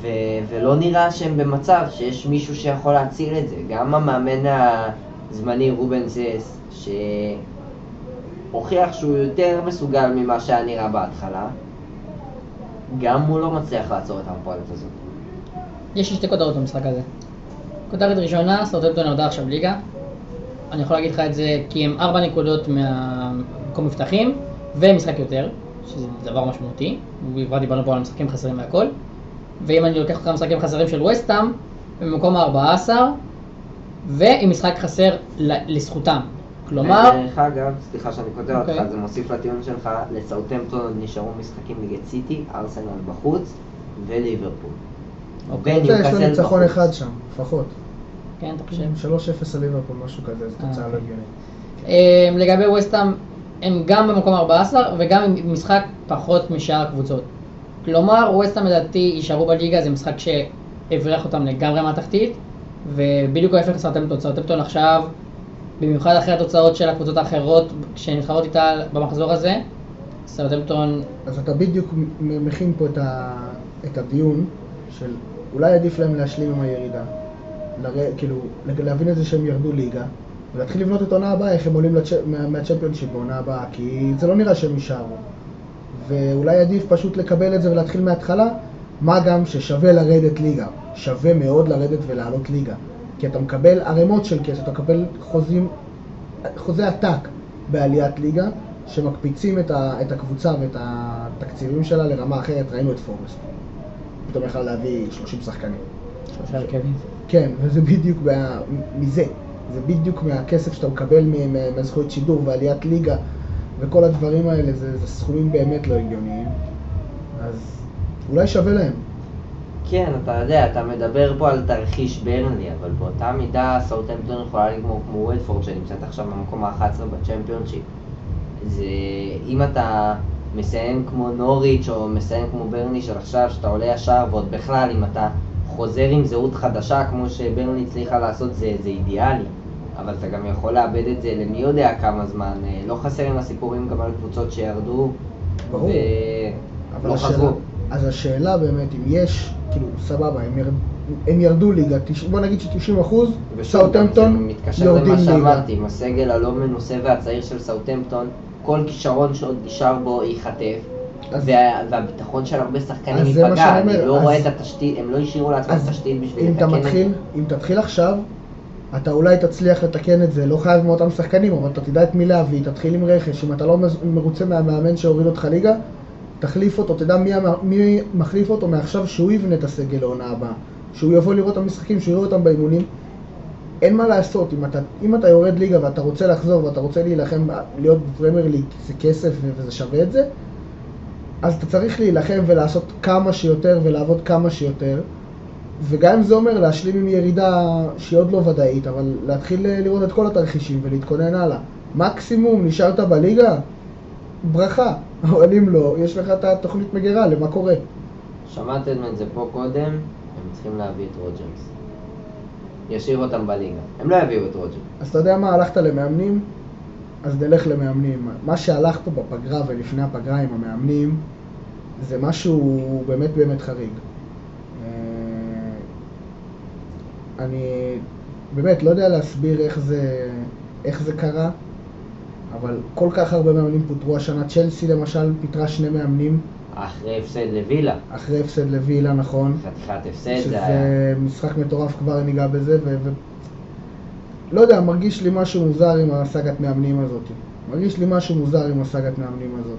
ו- ולא נראה שהם במצב שיש מישהו שיכול להציל את זה. גם המאמן הזמני רובן זס, שהוכיח שהוא יותר מסוגל ממה שהיה נראה בהתחלה, גם הוא לא מצליח לעצור את המפועלת הזאת. יש לי שתי כותרות במשחק הזה. כותרת ראשונה, סרטלטון ירדה עכשיו ליגה, אני יכול להגיד לך את זה כי הם ארבע נקודות מהמקום מבטחים ומשחק יותר, שזה דבר משמעותי, כבר דיברנו פה על משחקים חסרים והכל, ואם אני לוקח אותך למשחקים חסרים של וסטאם, במקום ה-14 ועם משחק חסר לזכותם. כלומר... דרך אגב, סליחה שאני כותב אותך, אוקיי. זה מוסיף לטיעון שלך, לסאוטמפטון נשארו משחקים נגד סיטי, ארסנל בחוץ וליברפול. אוקיי, יש לנו ניצחון אחד שם, לפחות. כן, אתה חושב? 3-0 על ליברפול, משהו כזה, זו תוצאה לא הגיונית. אמ, לגבי ווסטהאם, הם גם במקום 14 וגם עם משחק פחות משאר הקבוצות. כלומר, ווסטהאם לדעתי יישארו בליגה, זה משחק שהבריח אותם לגמרי מהתחתית, ובדיוק ההפך לסרטמפטון. סרטמפטון עכשיו, במיוחד אחרי התוצאות של הקבוצות האחרות שנבחרות איתה במחזור הזה, סרטמפטון... אז אתה בדיוק מכין פה את הדיון של אולי עדיף להם להשלים עם הירידה. לר... כאילו, להבין את זה שהם ירדו ליגה, ולהתחיל לבנות את העונה הבאה, איך הם עולים לצ'... מהצ'מפיונשיפ בעונה הבאה, כי זה לא נראה שהם יישארו. ואולי עדיף פשוט לקבל את זה ולהתחיל מההתחלה, מה גם ששווה לרדת ליגה. שווה מאוד לרדת ולעלות ליגה. כי אתה מקבל ערימות של כסף, אתה מקבל חוזים, חוזה עתק בעליית ליגה, שמקפיצים את, ה, את הקבוצה ואת התקציבים שלה לרמה אחרת, ראינו את פורסט. פתאום יכל להביא 30 שחקנים. שלושה הרכבים. כן, וזה בדיוק מה, מזה. זה בדיוק מהכסף שאתה מקבל מהזכויות שידור ועליית ליגה וכל הדברים האלה, זה, זה סכומים באמת לא הגיוניים. אז אולי שווה להם. כן, אתה יודע, אתה מדבר פה על תרחיש ברנלי, אבל באותה מידה סאוטהמפטון יכולה לגמור כמו וודפורד שנמצאת עכשיו במקום ה-11 בצ'מפיונשיפ. זה, אם אתה מסיים כמו נוריץ' או מסיים כמו ברני של עכשיו, שאתה עולה ישר, ועוד בכלל, אם אתה חוזר עם זהות חדשה, כמו שברני הצליחה לעשות, זה, זה אידיאלי. אבל אתה גם יכול לאבד את זה למי יודע כמה זמן. אה, לא חסרים הסיפורים גם על קבוצות שירדו, ברור. ולא השאלה, חזרו. אז השאלה באמת, אם יש, כאילו, סבבה, הם, ירד, הם ירדו ליגה, תש- בוא נגיד ש-90 אחוז, ושוב, גם זה סאוטהמפטון מתקשר יורדים למה ליגה. שאמרתי, עם הסגל הלא מנוסה והצעיר של סאוטהמפטון, כל כישרון שעוד נשאר בו ייחטף, אז- וה, והביטחון של הרבה שחקנים זה ייפגע, אני אומר, לא אז- רואה את התשתית, הם לא השאירו לעצמם אז תשתית בשביל לתקן את זה. אם תתחיל עכשיו, אתה אולי תצליח לתקן את זה, לא חייב מאותם שחקנים, אבל אתה תדע את מי להביא, תתחיל עם רכש, אם אתה לא מרוצה מהמאמן שהוריד אותך ליגה, תחליף אותו, תדע מי, מי מחליף אותו מעכשיו שהוא יבנה את הסגל לעונה הבאה, שהוא יבוא לראות את המשחקים, שהוא יראה אותם באימונים. אין מה לעשות, אם אתה, אם אתה יורד ליגה ואתה רוצה לחזור ואתה רוצה להילחם, להיות בפרמייר ליג, זה כסף וזה שווה את זה, אז אתה צריך להילחם ולעשות כמה שיותר ולעבוד כמה שיותר. וגם אם זה אומר להשלים עם ירידה שהיא עוד לא ודאית, אבל להתחיל לראות את כל התרחישים ולהתכונן הלאה. מקסימום נשארת בליגה, ברכה, אבל אם לא, יש לך את התוכנית מגירה למה קורה. שמעתם את זה פה קודם, הם צריכים להביא את רוג'רס. ישאיר אותם בליגה. הם לא יביאו את רוג'רס. אז אתה יודע מה, הלכת למאמנים, אז נלך למאמנים. מה שהלך פה בפגרה ולפני הפגרה עם המאמנים, זה משהו באמת באמת חריג. אה, אני באמת לא יודע להסביר איך זה, איך זה קרה, אבל כל כך הרבה מאמנים פוטרו השנה. צ'לסי למשל פיטרה שני מאמנים אחרי הפסד לווילה. אחרי הפסד לווילה, נכון. חתיכת הפסד זה שזה היה. משחק מטורף, כבר ניגע בזה, ו... ו... לא יודע, מרגיש לי משהו מוזר עם הסאגת מאמנים הזאת. מרגיש לי משהו מוזר עם הסאגת מאמנים הזאת.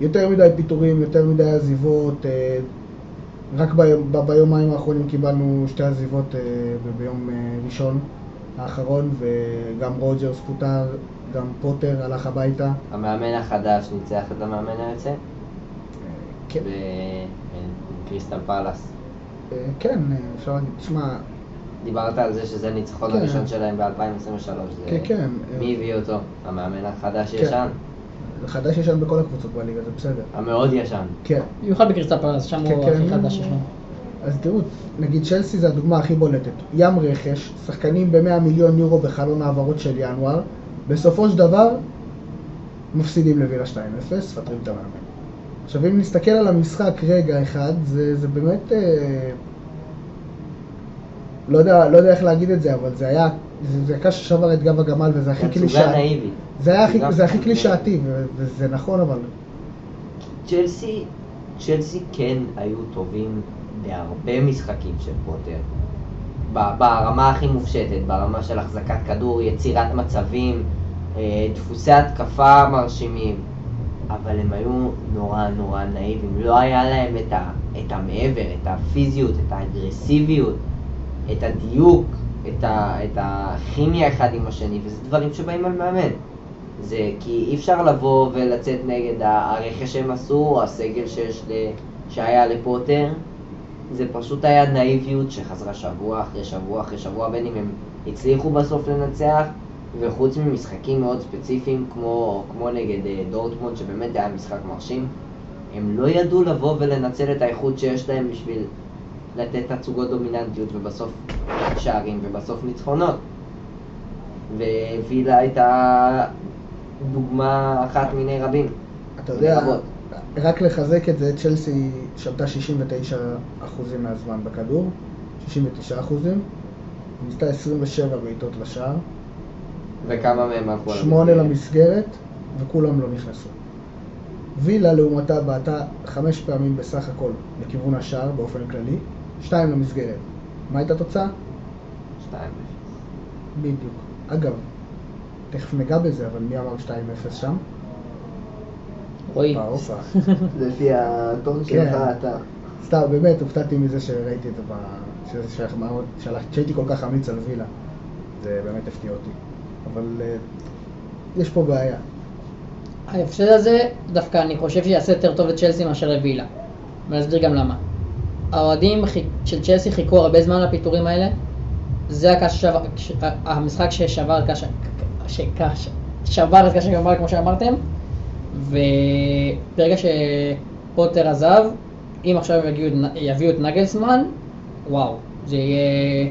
יותר מדי פיטורים, יותר מדי עזיבות. אה, רק ביום, ב- ביומיים האחרונים קיבלנו שתי עזיבות אה, ב- ביום אה, ראשון האחרון, וגם רוג'רס פוטר, גם פוטר הלך הביתה. המאמן החדש ניצח את המאמן היוצא? כן, בקריסטל פלאס. אה, כן, אפשר להגיד, תשמע, דיברת על זה שזה הניצחון כן. הראשון שלהם ב-2023. כן, כן. מי הביא אותו? המאמן החדש כן. ישן? חדש ישן בכל הקבוצות בליגה, זה בסדר. המאוד ישן. כן. במיוחד בקריסטל פלאס, שם כן, הוא כן. הכי חדש יש לו. אז תראו, נגיד צ'לסי זה הדוגמה הכי בולטת. ים רכש, שחקנים ב-100 מיליון יורו בחלון העברות של ינואר, בסופו של דבר מפסידים לווילה 2-0, מפטרים את המאמן. עכשיו אם נסתכל על המשחק רגע אחד, זה, זה באמת... אה, לא יודע, לא יודע איך להגיד את זה, אבל זה היה... זה, זה הקש ששבר את גב הגמל וזה הכי תצוגה קלישאתי. זה זה הכי. קלישאתי, וזה נכון אבל... צ'לסי, צ'לסי כן היו טובים בהרבה משחקים של פוטר. ברמה הכי מופשטת, ברמה של החזקת כדור, יצירת מצבים, אה, דפוסי התקפה מרשימים, אבל הם היו נורא נורא נאיבים. לא היה להם את, ה, את המעבר, את הפיזיות, את האגרסיביות, את הדיוק, את, ה, את הכימיה אחד עם השני, וזה דברים שבאים על מאמן. זה כי אי אפשר לבוא ולצאת נגד הרכש שהם עשו, הסגל שיש ל... שהיה לפוטר. זה פשוט היה נאיביות שחזרה שבוע אחרי שבוע אחרי שבוע, בין אם הם הצליחו בסוף לנצח, וחוץ ממשחקים מאוד ספציפיים כמו, כמו נגד אה, דורטמונד, שבאמת היה משחק מרשים, הם לא ידעו לבוא ולנצל את האיכות שיש להם בשביל לתת תצוגות דומיננטיות ובסוף שערים ובסוף ניצחונות. ווילה הייתה דוגמה אחת מיני רבים. אתה יודע. רק לחזק את זה, צ'לסי שבתה 69 אחוזים מהזמן בכדור, 69 אחוזים, ניסתה 27 בעיטות לשער, וכמה מהם הלכו שמונה למסגרת. למסגרת, וכולם לא נכנסו. וילה לעומתה בעטה חמש פעמים בסך הכל לכיוון השער באופן כללי, שתיים למסגרת. מה הייתה התוצאה? שתיים. בדיוק. אגב, תכף ניגע בזה, אבל מי אמר 2-0 שם? רועי. [LAUGHS] לפי התור כן. שלך אתה. סתם, באמת, הופתעתי מזה שראיתי את זה, שהייתי כל כך אמיץ על וילה. זה באמת הפתיע אותי. אבל אה, יש פה בעיה. ההפסד הזה, דווקא אני חושב שיעשה יותר טוב לצ'לסי מאשר לווילה. ואני אסביר גם למה. האוהדים של צ'לסי חיכו הרבה זמן לפיטורים האלה. זה הקש שבר, המשחק ששבר את קש... שקש... שבר את קש הגמר כמו שאמרתם. וברגע שפוטר עזב, אם עכשיו יגיעו, את נ- יביאו את נגלסמן, וואו, זה יהיה...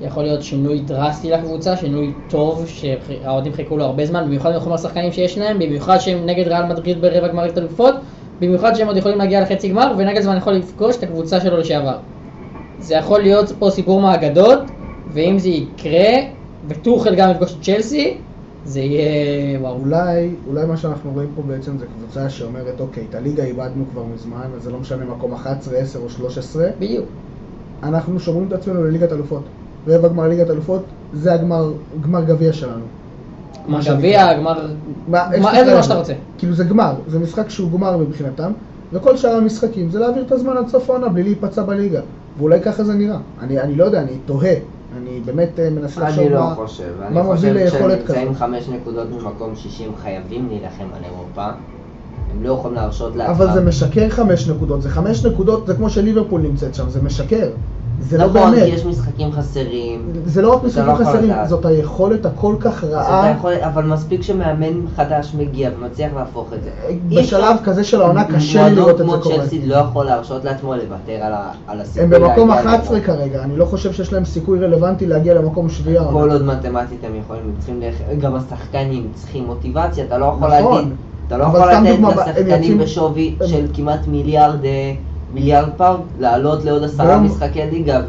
יכול להיות שינוי דרסטי לקבוצה, שינוי טוב, שהאוהדים חיכו לו הרבה זמן, במיוחד עם החומר השחקנים שיש להם, במיוחד שהם נגד ריאל מדריד ברבע גמר ליגת אלופות, במיוחד שהם עוד יכולים להגיע לחצי גמר, ונגלזמן יכול לפגוש את הקבוצה שלו לשעבר. זה יכול להיות פה סיפור מהאגדות, ואם זה יקרה, וטוחל גם יפגוש את צ'לסי, זה יהיה וואו. אולי, אולי מה שאנחנו רואים פה בעצם זה קבוצה שאומרת, אוקיי, את הליגה איבדנו כבר מזמן, אז זה לא משנה מקום 11, 10 או 13, בדיוק. אנחנו שומרים את עצמנו לליגת אלופות. רבע גמר ליגת אלופות, זה הגמר, גמר גביע שלנו. גמר. גביע, גמר... איזה מה. שאתה רוצה. כאילו זה גמר, זה משחק שהוא גמר מבחינתם, וכל שאר המשחקים זה להעביר את הזמן עד סוף העונה בלי להיפצע בליגה. ואולי ככה זה נראה. אני, אני לא יודע, אני תוהה. אני באמת אה, מנסה לחשוב אני לא מה... חושב, מה אני מוביל חושב שהם ליכולת נמצאים כזאת. חמש נקודות ממקום 60 חייבים להילחם על אירופה. הם לא יכולים להרשות לעצמם. אבל זה משקר חמש נקודות, זה חמש נקודות, זה כמו שליברפול נמצאת שם, זה משקר. זה לא נכון, באמת. כי יש משחקים חסרים. זה לא רק משחקים לא חסרים. זאת היכולת הכל כך רעה. אבל מספיק שמאמן חדש מגיע ומצליח להפוך את זה. אי בשלב כזה של העונה קשה לי לראות את זה כמו קורה. צ'לסי לא יכול להרשות לעצמו לוותר על הסיכוי הם במקום להגיע 11 לאירופה. כרגע, אני לא חושב שיש להם סיכוי רלוונטי להגיע למקום שביעי העונה. כל עוד מתמטית הם יכולים, הם צריכים, ללכת- גם השחקנים צריכים מוטיבציה, אתה לא יכול נכון. להגיד, אתה לא יכול לתת לשחקנים בשווי של כמעט מיליארד, אה, מיליארד פאונד, לעלות לעוד עשרה משחקי ליגה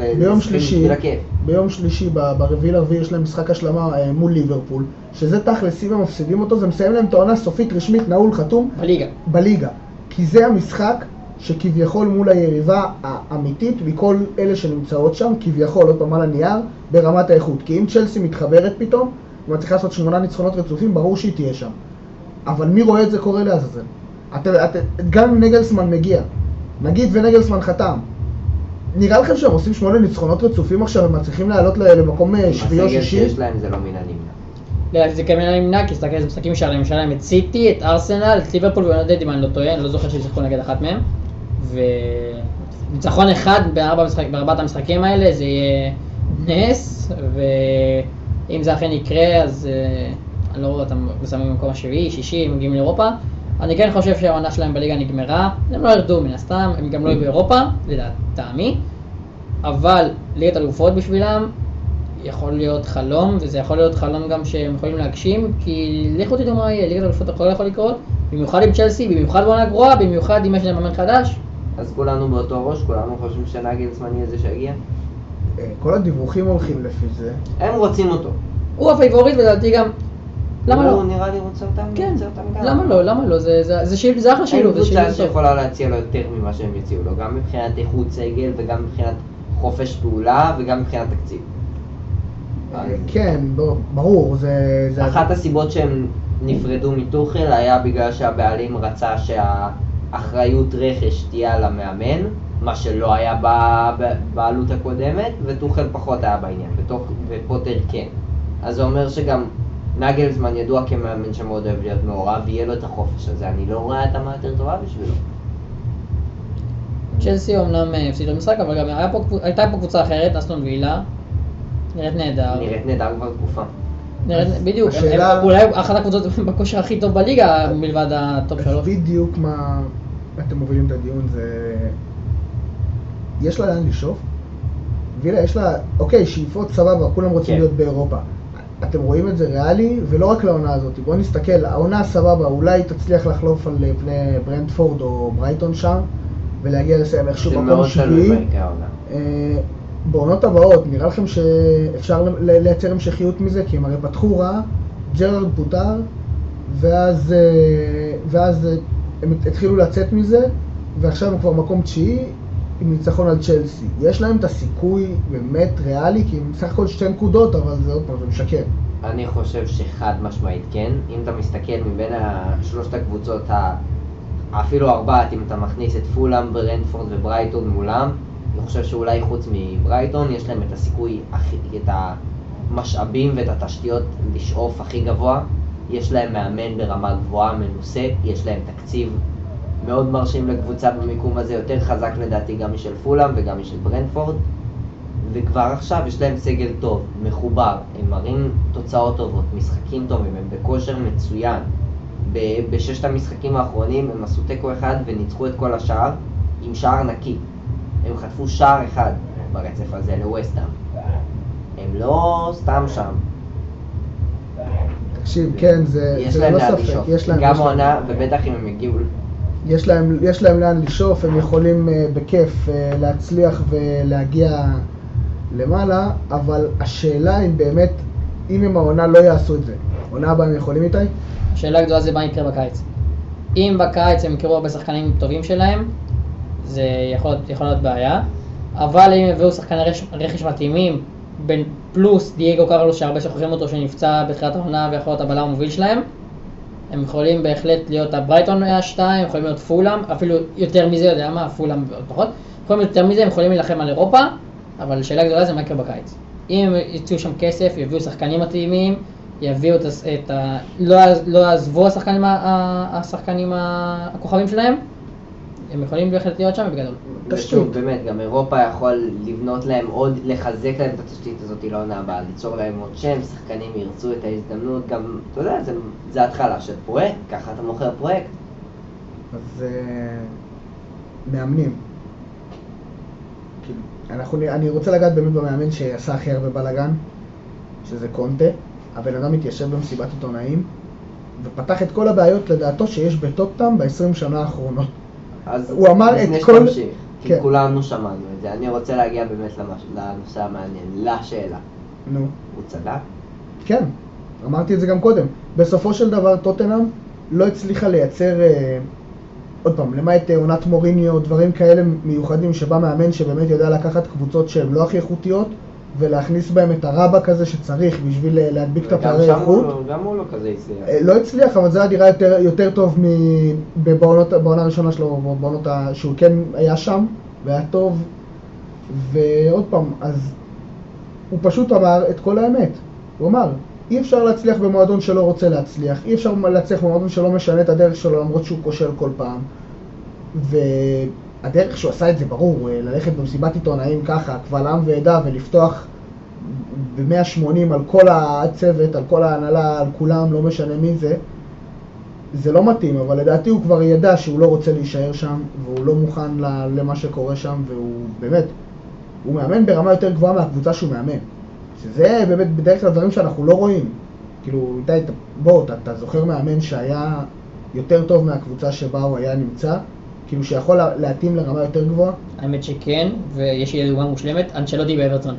שלישי, בשביל הכיף. ביום שלישי, ברביעי לרביעי יש להם משחק השלמה אה, מול ליברפול, שזה תכלס, אם הם מפסידים אותו, זה מסיים להם את העונה סופית, רשמית, נעול, חתום, בליגה. בליגה. כי זה המשחק שכביכול מול היריבה האמיתית מכל אלה שנמצאות שם, כביכול, עוד פעם על הנייר, ברמת האיכות. כי אם צ'לסי מתחברת פתאום, ומצליחה לעשות שמונה ניצחונות רצופים, ברור שהיא תהיה שם. אבל מי רואה את זה קורה לעזאזל? גם אם נגלסמן מגיע, נגיד ונגלסמן חתם, נראה לכם שהם עושים שמונה ניצחונות רצופים עכשיו ומצליחים לעלות למקום אה, שביעי או הסגל שישי? שיש להם זה לא מן הנמנע. לא, זה כמובן נמנע, כי תסתכל על משחקים שלהם, יש להם את סיטי, את ארסנל, את ליברפול ויונדד, אם אני לא טועה, אני לא זוכר שהם שיחקו נגד אחת מהם. וניצחון אחד בארבע משחק, בארבעת המשחקים האלה זה יהיה נס, ואם זה אכן יקרה, אז אה, אני לא רואה אותם מסיימים במקום השביעי, שישי, הם מגיעים לאירופה. אני כן חושב שהעונה שלהם בליגה נגמרה, הם לא ירדו מן הסתם, הם גם לא יהיו באירופה, לטעמי, אבל ליגת אלופות בשבילם יכול להיות חלום, וזה יכול להיות חלום גם שהם יכולים להגשים, כי לכו תדעו מה יהיה, ליגת אלופות הכל יכול לקרות, במיוחד עם צ'לסי, במיוחד בעונה גרועה, במיוחד אם יש להם מאמן חדש. אז כולנו באותו ראש, כולנו חושבים שנגלסמן יהיה זה שיגיע. אה, כל הדיווחים הולכים לפי זה. הם רוצים אותו. הוא הפייבוריט ולדעתי גם, למה הוא לא? נראה לי רוצה אותם, כן, רוצה אותם גם. למה לא, למה לא, זה- זה זה שיל- זה אחלה אין שילוב, זה קבוצה. שיכולה להציע לו יותר ממה שהם יציעו לו, גם מבחינת איכות סגל וגם מבחינת חופש פעולה וגם מבחינת תקציב. אה, כן, לא, ברור, זה... זה אחת הסיבות שהם נפרדו מטוחל היה בגלל שהבעלים רצה שהאחריות רכש תהיה על המאמן, מה שלא היה ב- ב- בעלות הקודמת, וטוחל פחות היה בעניין, ופוטר כן. אז זה אומר שגם נגלסמן ידוע כמאמן שמאוד אוהב להיות מעורב, ויהיה לו את החופש הזה, אני לא רואה התאמה יותר טובה בשבילו. צ'לסי אמנם אה, הפסידו משחק, אבל גם פה הייתה פה קבוצה אחרת, אסטון וילה, נראית נהדר. נראית נהדר כבר תקופה. נראית, אז בדיוק, השאלה- הם אולי אחת הקבוצות [LAUGHS] בכושר הכי טוב בליגה, מלבד הטופ שלוש. בדיוק מה אתם מובילים את הדיון זה... יש לה לאן לשאוף? וילה יש לה, אוקיי, שאיפות סבבה, כולם רוצים כן. להיות באירופה. אתם רואים את זה ריאלי, ולא רק לעונה הזאת. בואו נסתכל, העונה סבבה, אולי תצליח לחלוף על פני ברנדפורד או ברייטון שם, ולהגיע לסיים איכשהו מקום שביעי. אה, בעונות הבאות, נראה לכם שאפשר לייצר המשכיות מזה? כי הם הרי פתחו רע, ג'רארד פוטר, ואז, אה, ואז אה, הם התחילו לצאת מזה, ועכשיו הם כבר מקום תשיעי עם ניצחון על צ'לסי. יש להם את הסיכוי באמת ריאלי, כי הם בסך הכל שתי נקודות, אבל זה עוד פעם, זה משקר. אני חושב שחד משמעית כן. אם אתה מסתכל מבין שלושת הקבוצות, אפילו ארבעת, אם אתה מכניס את פולאם, ברנדפורד וברייטון מולם, אני חושב שאולי חוץ מברייטון, יש להם את הסיכוי, את המשאבים ואת התשתיות לשאוף הכי גבוה. יש להם מאמן ברמה גבוהה, מנוסה, יש להם תקציב מאוד מרשים לקבוצה במיקום הזה, יותר חזק לדעתי גם משל פולאם וגם משל ברנדפורד. וכבר עכשיו יש להם סגל טוב, מחובר, הם מראים תוצאות טובות, משחקים טובים, הם בכושר מצוין. ב- בששת המשחקים האחרונים הם עשו תיקו אחד וניצחו את כל השאר עם שער נקי. הם חטפו שער אחד ברצף הזה לווסטהאם. הם לא סתם שם, תקשיב, כן, זה זה לא ספק. יש להם, גם עונה, ובטח אם הם יגיעו... יש להם, יש להם לאן לשאוף, הם יכולים אה, בכיף אה, להצליח ולהגיע למעלה, אבל השאלה אם באמת, אם הם העונה לא יעשו את זה, עונה הבאה הם יכולים איתי? השאלה הגדולה זה מה יקרה בקיץ. אם בקיץ הם יקראו הרבה שחקנים טובים שלהם, זה יכול, יכול להיות בעיה, אבל אם יביאו שחקני רכש מתאימים, בין פלוס דייגו קרלוס שהרבה שוכחים אותו שנפצע בתחילת העונה ויכול להיות הבלם המוביל שלהם, הם יכולים בהחלט להיות הברייטון השתיים, יכולים להיות פולאם, אפילו יותר מזה, יודע מה, פולאם פחות, יכולים להיות יותר מזה, הם יכולים להילחם על אירופה, אבל השאלה הגדולה זה מה יקרה בקיץ. אם הם יצאו שם כסף, יביאו שחקנים מתאימים, יביאו את, ה... לא, לא יעזבו השחקנים, השחקנים הכוכבים שלהם, הם יכולים בהחלט להיות שם בגדול. ושוב, תשתית. באמת, גם אירופה יכול לבנות להם עוד, לחזק להם את התשתית הזאת לעונה הבאה, ליצור להם עוד שם, שחקנים ירצו את ההזדמנות, גם, אתה יודע, זה, זה התחלה של פרויקט, ככה אתה מוכר פרויקט. אז אה, מאמנים. כאילו, אנחנו, אני רוצה לגעת באמת במאמן שעשה הכי הרבה בלאגן, שזה קונטה. הבן אדם התיישב במסיבת עיתונאים, ופתח את כל הבעיות לדעתו שיש בטופטאם ב-20 שנה האחרונות. אז הוא אמר את כל- שתמשיך, כי כן. כולנו שמענו את זה, אני רוצה להגיע באמת למש... לנושא המעניין, לשאלה. נו, הוא צדק? כן, אמרתי את זה גם קודם. בסופו של דבר טוטנאם לא הצליחה לייצר, אה, עוד פעם, למעט אה, עונת מוריניו, דברים כאלה מיוחדים שבא מאמן שבאמת יודע לקחת קבוצות שהן לא הכי איכותיות ולהכניס בהם את הרבאק הזה שצריך בשביל אה, להדביק את הפערי איכות. לא- גם הוא לא כזה הצליח. אה, לא הצליח, אבל זה היה נראה יותר, יותר טוב בעונה הראשונה שלו, בעונות ה... שהוא כן היה שם, והיה טוב. ועוד פעם, אז הוא פשוט אמר את כל האמת. הוא אמר, אי אפשר להצליח במועדון שלא רוצה להצליח, אי אפשר להצליח במועדון שלא משנה את הדרך שלו למרות שהוא כושל כל פעם. והדרך שהוא עשה את זה ברור, אה, ללכת במסיבת עיתונאים ככה, קבל עם ועדה ולפתוח ב-180 על כל הצוות, על כל ההנהלה, על כולם, לא משנה מי זה, זה לא מתאים, אבל לדעתי הוא כבר ידע שהוא לא רוצה להישאר שם, והוא לא מוכן למה שקורה שם, והוא באמת, הוא מאמן ברמה יותר גבוהה מהקבוצה שהוא מאמן. שזה באמת בדרך כלל דברים שאנחנו לא רואים. כאילו, איתי, בוא, אתה, אתה זוכר מאמן שהיה יותר טוב מהקבוצה שבה הוא היה נמצא? כאילו שיכול לה- להתאים לרמה יותר גבוהה? האמת שכן, ויש לי דוגמה מושלמת, אנצ'לוטי באברטון.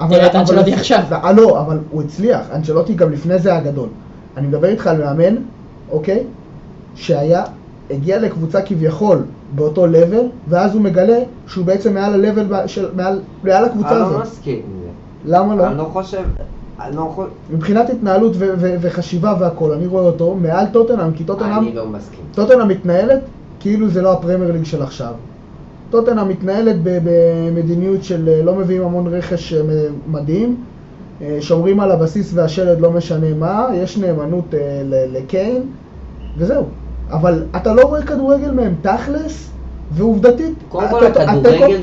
אבל- תראה את אנצ'לוטי עכשיו. אה, לא, אבל הוא הצליח, אנצ'לוטי גם לפני זה היה גדול. אני מדבר איתך על מאמן, אוקיי? שהיה, הגיע לקבוצה כביכול באותו לבל, ואז הוא מגלה שהוא בעצם מעל הלבל, של, מעל, מעל הקבוצה אני לא הזאת. מסכים עם זה. למה לא? אני לא חושב... אני לא. מבחינת התנהלות ו- ו- וחשיבה והכל, אני רואה אותו מעל טוטנאם, כי טוטנאם, אני לא מסכים. טוטנאם מתנהלת כאילו זה לא הפרמייר ליג של עכשיו. טוטנאם מתנהלת במדיניות של אה, לא מביאים המון רכש אה, מדהים, אה, שומרים על הבסיס והשלד לא משנה מה, יש נאמנות לקיין, וזהו. אבל אתה לא רואה כדורגל מהם תכלס, ועובדתית, קודם כל, הכדורגל היום-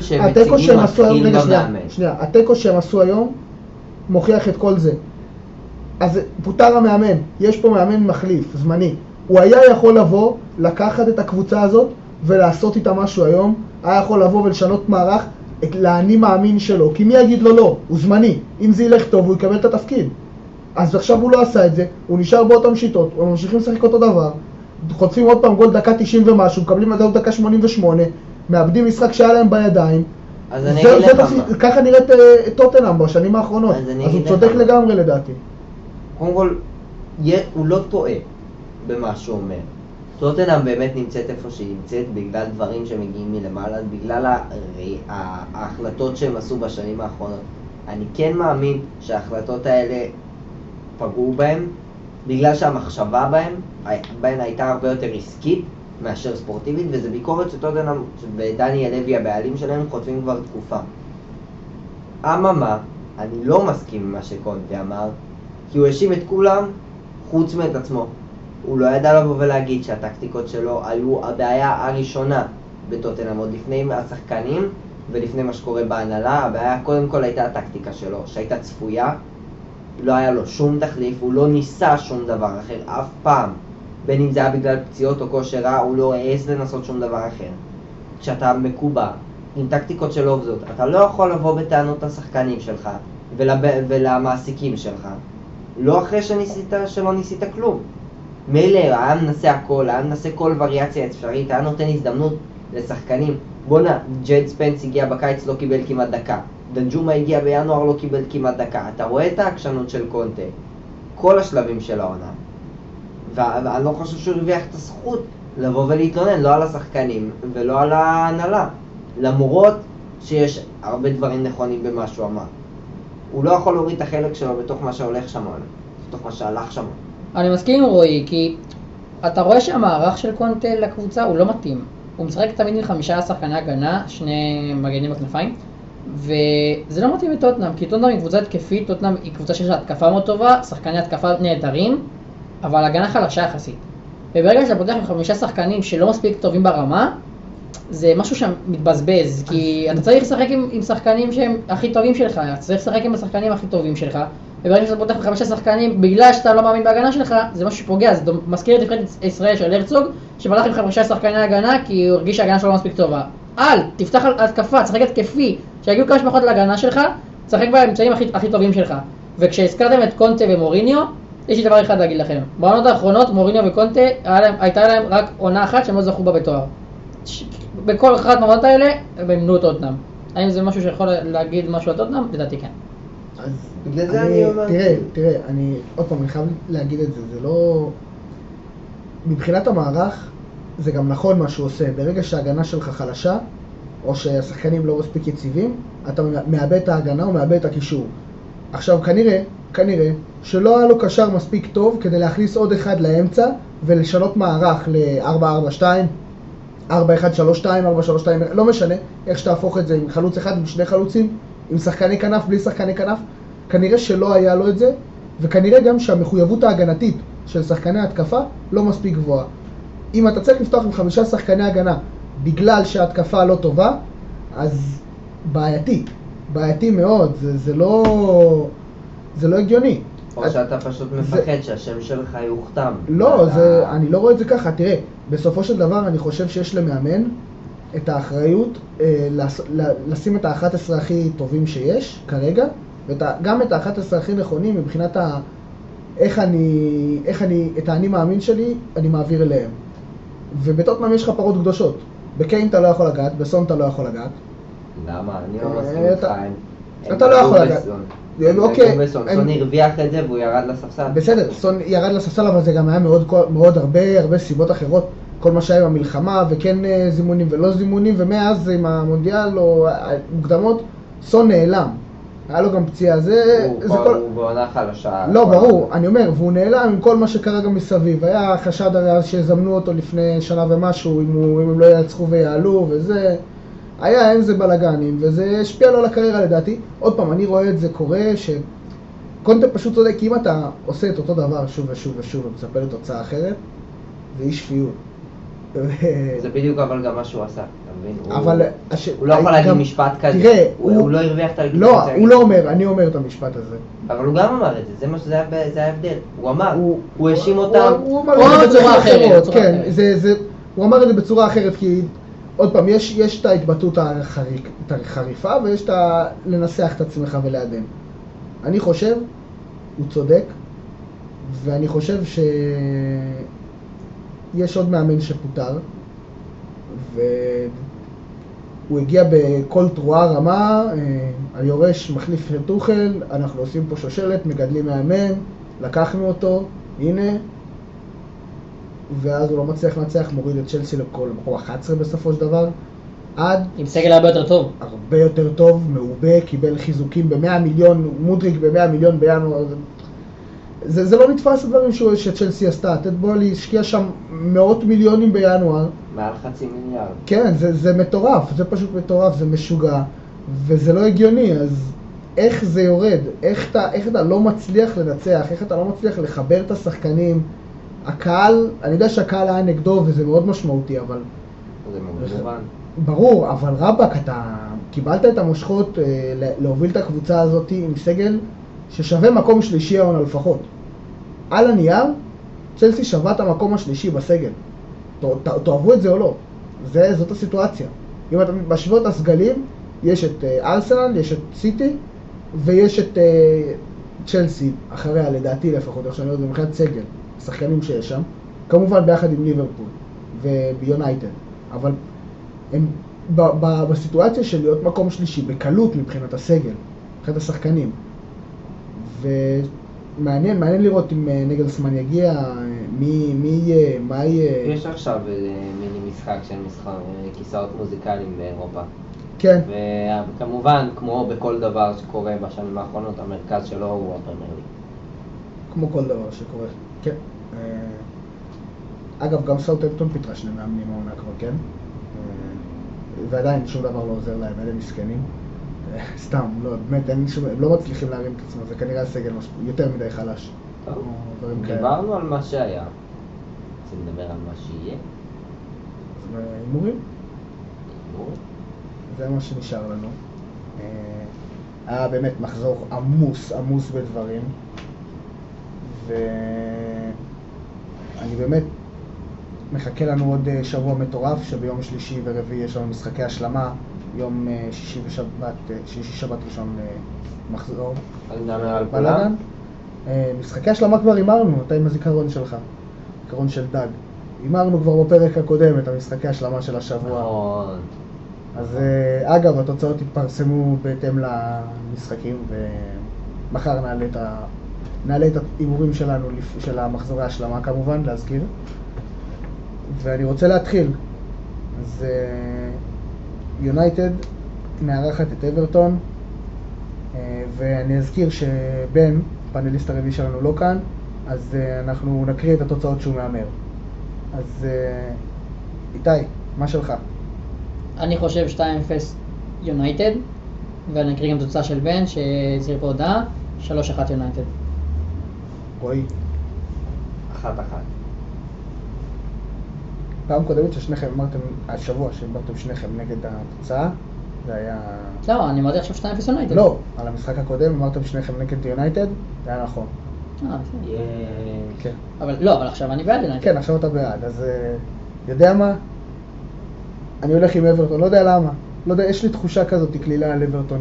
מתחיל רגע, במאמן. שנייה, התיקו שהם עשו היום מוכיח את כל זה. אז פוטר המאמן, יש פה מאמן מחליף, זמני. הוא היה יכול לבוא, לקחת את הקבוצה הזאת ולעשות איתה משהו היום, היה יכול לבוא ולשנות מערך את לאני מאמין שלו, כי מי יגיד לו לא? הוא זמני. אם זה ילך טוב, הוא יקבל את התפקיד. אז עכשיו הוא לא עשה את זה, הוא נשאר באותן שיטות, הוא ממשיכים לשחק אותו דבר, חוטפים עוד פעם גול דקה 90 ומשהו, מקבלים לדעת דקה 88, מאבדים משחק שהיה להם בידיים. אז אני זה- אגיד זה לך מה. ככה נראית אה, טוטנאם בשנים האחרונות, אז אז הוא צודק. לגמרי לדעתי. קודם כל, הוא לא טועה במה שהוא אומר. טוטנאם באמת נמצאת איפה שהיא נמצאת בגלל דברים שמגיעים מלמעלה, בגלל ההחלטות שהם עשו בשנים האחרונות. אני כן מאמין שההחלטות האלה פגעו בהם, בגלל שהמחשבה בהם, בהן הייתה הרבה יותר עסקית מאשר ספורטיבית, וזו ביקורת שטוטנאם ודניאל לוי הבעלים שלהם חוטפים כבר תקופה. אממה, אני לא מסכים עם מה שקונטה אמר, כי הוא האשים את כולם חוץ מאת עצמו. הוא לא ידע לבוא ולהגיד שהטקטיקות שלו היו הבעיה הראשונה בטוטנאם, עוד לפני השחקנים ולפני מה שקורה בהנהלה, הבעיה קודם כל הייתה הטקטיקה שלו, שהייתה צפויה, לא היה לו שום תחליף, הוא לא ניסה שום דבר אחר אף פעם. בין אם זה היה בגלל פציעות או כושר רע, הוא לא העז לנסות שום דבר אחר. כשאתה מקובע עם טקטיקות שלא עובדות, אתה לא יכול לבוא בטענות לשחקנים שלך ולב... ולמעסיקים שלך, לא אחרי שניסית, שלא ניסית כלום. מילא, היה מנסה הכל, היה מנסה כל וריאציה אפשרית, היה נותן הזדמנות לשחקנים. בואנה, ג'ייד ספנס הגיע בקיץ, לא קיבל כמעט דקה. דנג'ומה הגיע בינואר, לא קיבל כמעט דקה. אתה רואה את העקשנות של קונטה, כל השלבים של העונה. ואני לא חושב שהוא הרוויח את הזכות לבוא ולהתלונן, לא על השחקנים ולא על ההנהלה. למרות שיש הרבה דברים נכונים במה שהוא אמר. הוא לא יכול להוריד את החלק שלו בתוך מה שהולך שם, בתוך מה שהלך שם. אני מסכים עם רועי, כי אתה רואה שהמערך של קונטה לקבוצה הוא לא מתאים. הוא משחק תמיד עם חמישה שחקני הגנה, שני מגנים בכנפיים, וזה לא מתאים לטוטנאם, כי טוטנאם היא קבוצה התקפית, טוטנאם היא קבוצה שיש לה התקפה מאוד טובה, שחקני התקפה נהדרים, אבל הגנה חלשה יחסית. וברגע שאתה פותח עם חמישה שחקנים שלא מספיק טובים ברמה, זה משהו שמתבזבז, כי אתה צריך לשחק עם, עם שחקנים שהם הכי טובים שלך, אתה צריך לשחק עם השחקנים הכי טובים שלך, וברגע שאתה פותח חמישה שחקנים, בגלל שאתה לא מאמין בהגנה שלך, זה משהו שפוגע, זה מזכיר את נבחרת ישראל של הרצוג, שפתח עם חמישה שחקני הגנה כי הוא הרגיש שההגנה שלו לא מספיק טובה. אל, תפתח על התקפה, תשחק התקפי, שיגיעו כמה שפחות להגנה שלך, תשחק באמצעים הכי, הכי טובים שלך. וכשהזכרתם את קונטה ומוריניו, יש לי דבר אחד להגיד לכם. בעונות האחרונות מוריניו וקונטה הייתה להם רק עונה אחת שהם לא זכו בה בתואר. בכל אחת מהעונות האלה הם אימנו את טוטנאם. האם זה משהו שיכול להגיד משהו על טוטנאם? לדעתי כן. אז בגלל זה אני אומר... תראה, תראה, אני, עוד פעם, אני חייב להגיד את זה, זה לא... מבחינת המערך, זה גם נכון מה שהוא עושה. ברגע שההגנה שלך חלשה, או שהשחקנים לא מספיק יציבים, אתה מאבד את ההגנה או מאבד את הקישור. עכשיו, כנראה, כנראה, שלא היה לו קשר מספיק טוב כדי להכניס עוד אחד לאמצע ולשנות מערך ל-4-4-2, 4-1-3-2, 4-3-2, לא משנה איך שתהפוך את זה עם חלוץ אחד, עם שני חלוצים, עם שחקני כנף, בלי שחקני כנף, כנראה שלא היה לו את זה, וכנראה גם שהמחויבות ההגנתית של שחקני התקפה לא מספיק גבוהה. אם אתה צריך לפתוח עם חמישה שחקני הגנה בגלל שההתקפה לא טובה, אז בעייתי, בעייתי מאוד, זה, זה לא... זה לא הגיוני. או שאתה פשוט מפחד שהשם שלך יוכתם. לא, זה, אני לא רואה את זה ככה. תראה, בסופו של דבר אני חושב שיש למאמן את האחריות אה, לשים את ה-11 הכי טובים שיש כרגע, וגם את ה-11 הכי נכונים מבחינת ה... איך אני, איך אני, את האני מאמין שלי, אני מעביר אליהם. ובטוטנאם יש לך פרות קדושות. בקיין אתה לא יכול לגעת, בסון אתה לא יכול לגעת. למה? אני לא מסכים איתך. אתה לא יכול לגעת. אוקיי. סון הרוויח את זה והוא ירד לספסל. בסדר, סון ירד לספסל, אבל זה גם היה מאוד, מאוד הרבה, הרבה סיבות אחרות. כל מה שהיה עם המלחמה, וכן אה, זימונים ולא זימונים, ומאז עם המונדיאל או מוקדמות, סון נעלם. היה לו גם פציעה, זה... הוא, זה כל... הוא בעונה חלשה. לא, ברור, אני אומר, והוא נעלם עם כל מה שקרה גם מסביב. היה חשד הרי אז שיזמנו אותו לפני שנה ומשהו, אם, הוא, אם הם לא ינצחו ויעלו, וזה... היה עם זה בלאגנים, וזה השפיע לו על הקריירה לדעתי. עוד פעם, אני רואה את זה קורה, שקונטה פשוט צודק, כי אם אתה עושה את אותו דבר שוב ושוב ושוב ומצפה לתוצאה אחרת, זה אי שפיות. זה בדיוק אבל גם מה שהוא עשה, אתה מבין? אבל... הש... הוא לא יכול להגיד משפט כזה. תראה, הוא, הוא לא הרוויח את הלגיטימציה. לא, הוא לא אומר, אני אומר את המשפט הזה. אבל הוא גם אמר את זה, זה מה שזה היה ההבדל. הוא אמר, הוא האשים אותם. הוא אמר את זה בצורה אחרת. כן, הוא אמר את זה בצורה אחרת, כי עוד פעם, יש, יש את ההתבטאות החריק, החריפה ויש את ה... לנסח את עצמך ולעדן. אני חושב, הוא צודק, ואני חושב שיש עוד מאמן שפוטר, והוא הגיע בכל תרועה רמה, אה, היורש מחליף את טוחל, אנחנו עושים פה שושלת, מגדלים מאמן, לקחנו אותו, הנה, ואז הוא לא מצליח לנצח, מוריד את צ'לסי לכל מקום 11 בסופו של דבר. עד... עם סגל הרבה יותר טוב. הרבה יותר טוב, מעובה, קיבל חיזוקים ב-100 מיליון, מודריק ב-100 מיליון בינואר. זה, זה לא נתפס הדברים שצ'לסי עשתה. טד בולי השקיע שם מאות מיליונים בינואר. מעל חצי מיליארד. כן, זה, זה מטורף, זה פשוט מטורף, זה משוגע, וזה לא הגיוני, אז איך זה יורד? איך אתה, איך אתה לא מצליח לנצח? איך אתה לא מצליח לחבר את השחקנים? הקהל, אני יודע שהקהל היה נגדו וזה מאוד משמעותי, אבל זה מובן. ברור, אבל רבאק, אתה קיבלת את המושכות אה, להוביל את הקבוצה הזאת עם סגל ששווה מקום שלישי העונה לפחות. על הנייר, צ'לסי שווה את המקום השלישי בסגל. ת- ת- תאהבו את זה או לא. זה, זאת הסיטואציה. אם אתה משווה את הסגלים, יש את אה, ארסנל, יש את סיטי, ויש את אה, צ'לסי, אחריה לדעתי לפחות, איך שאני רואה את זה מבחינת סגל, השחקנים שיש שם, כמובן ביחד עם ליברפול וביונייטד, אבל הם ב- ב- בסיטואציה של להיות מקום שלישי בקלות מבחינת הסגל, מבחינת השחקנים. ומעניין, מעניין לראות אם אה, נגלסמן יגיע, אה, מי, מי יהיה, מה יהיה. יש עכשיו אה, מיני משחק של מסחר, כיסאות מוזיקליים באירופה. כן, וכמובן, כמו בכל דבר שקורה בשנים האחרונות, המרכז שלו הוא הפרמייר. כמו כל דבר שקורה. כן. אה, אגב, גם סאוטהמפטון פיתרה שני מאמנים העונה כבר, כן? אה, ועדיין שום דבר לא עוזר להם, אלה מסכנים. אה, סתם, לא, באמת, אין שום, הם לא מצליחים להרים את עצמם, זה כנראה הסגל יותר מדי חלש. טוב. דיברנו על מה שהיה. רוצים לדבר על מה שיהיה? אז, הימורים? נו, זה מה שנשאר לנו. היה באמת מחזור עמוס, עמוס בדברים. ואני באמת מחכה לנו עוד אה, שבוע מטורף, שביום שלישי ורביעי יש לנו משחקי השלמה, יום אה, שישי ושבת, אה, שישי שבת ראשון מחזור. אז נדבר על. כולם? משחקי השלמה כבר הימרנו, אתה עם הזיכרון שלך, זיכרון של דג. הימרנו כבר בפרק הקודם את המשחקי השלמה של השבוע. נכון. אז אגב, התוצאות יתפרסמו בהתאם למשחקים, ומחר נעלה את, ה... נעלה את ההימורים שלנו, של המחזורי ההשלמה כמובן, להזכיר. ואני רוצה להתחיל. אז יונייטד מארחת את אברטון, אה, ואני אזכיר שבן, פאנליסט הרביעי שלנו לא כאן, אז אה, אנחנו נקריא את התוצאות שהוא מהמר. אז אה, איתי, מה שלך? אני חושב 2-0 יונייטד, ואני אקריא גם תוצאה של בן שהצהיר פה הודעה, 3-1 יונייטד. רועי. אחת אחת. פעם קודמת ששניכם אמרתם, השבוע שאמרתם שניכם נגד התוצאה, זה היה... לא, אני אמרתי עכשיו 2-0 יונייטד. לא, על המשחק הקודם אמרתם שניכם נגד יונייטד, זה היה נכון. אה, בסדר. כן. אבל לא, אבל עכשיו אני בעד יונייטד. כן, עכשיו אתה בעד, אז אה, יודע מה? אני הולך עם אברטון, לא יודע למה. לא יודע, יש לי תחושה כזאת קלילה על אברטון,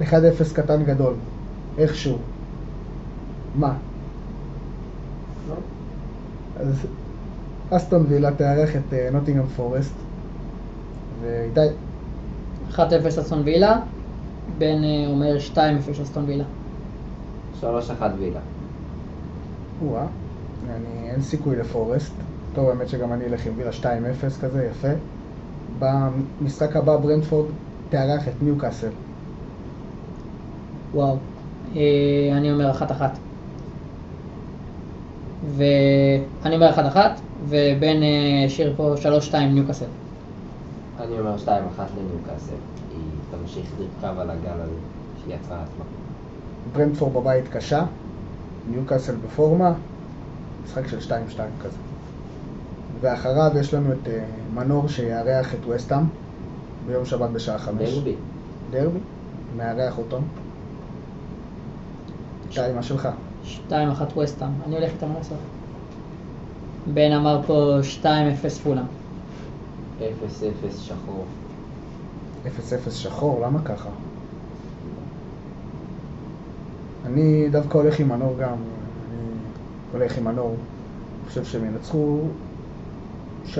1-0 קטן גדול, איכשהו. מה? לא? אז אסטון וילה תארח את אה, נוטינגרם פורסט, ואיתי, 1-0 אסטון וילה, בן אה, אומר 2-0 אסטון וילה. שלוש אחת וילה. או-אה, אני, אין סיכוי לפורסט. טוב, האמת שגם אני אלך עם וילה 2-0 כזה, יפה. במשחק הבא ברנדפורד תארח את ניוקאסל. וואו. אה, אני אומר 1-1. ואני אומר 1-1, ובן אה, השאיר פה 3-2 ניוקאסל. אני אומר שתיים אחת לניוקאסל. היא תמשיך לרכב על הגל הזה שהיא יצרה עצמה. ברנדפורד בבית קשה, ניוקאסל בפורמה, משחק של 2-2 כזה. ואחריו יש לנו את אה, מנור שיארח את וסטאם ביום שבת בשעה 5. דרבי. דרבי, מארח אותו. איתי, מה שלך? 2-1 וסטאם. אני הולך איתם לעשות. בן אמר פה 2-0 פולאם. אפס אפס שחור. 0-0 שחור, למה ככה? אני דווקא הולך עם מנור גם, אני הולך עם מנור, אני חושב שהם ינצחו 3-1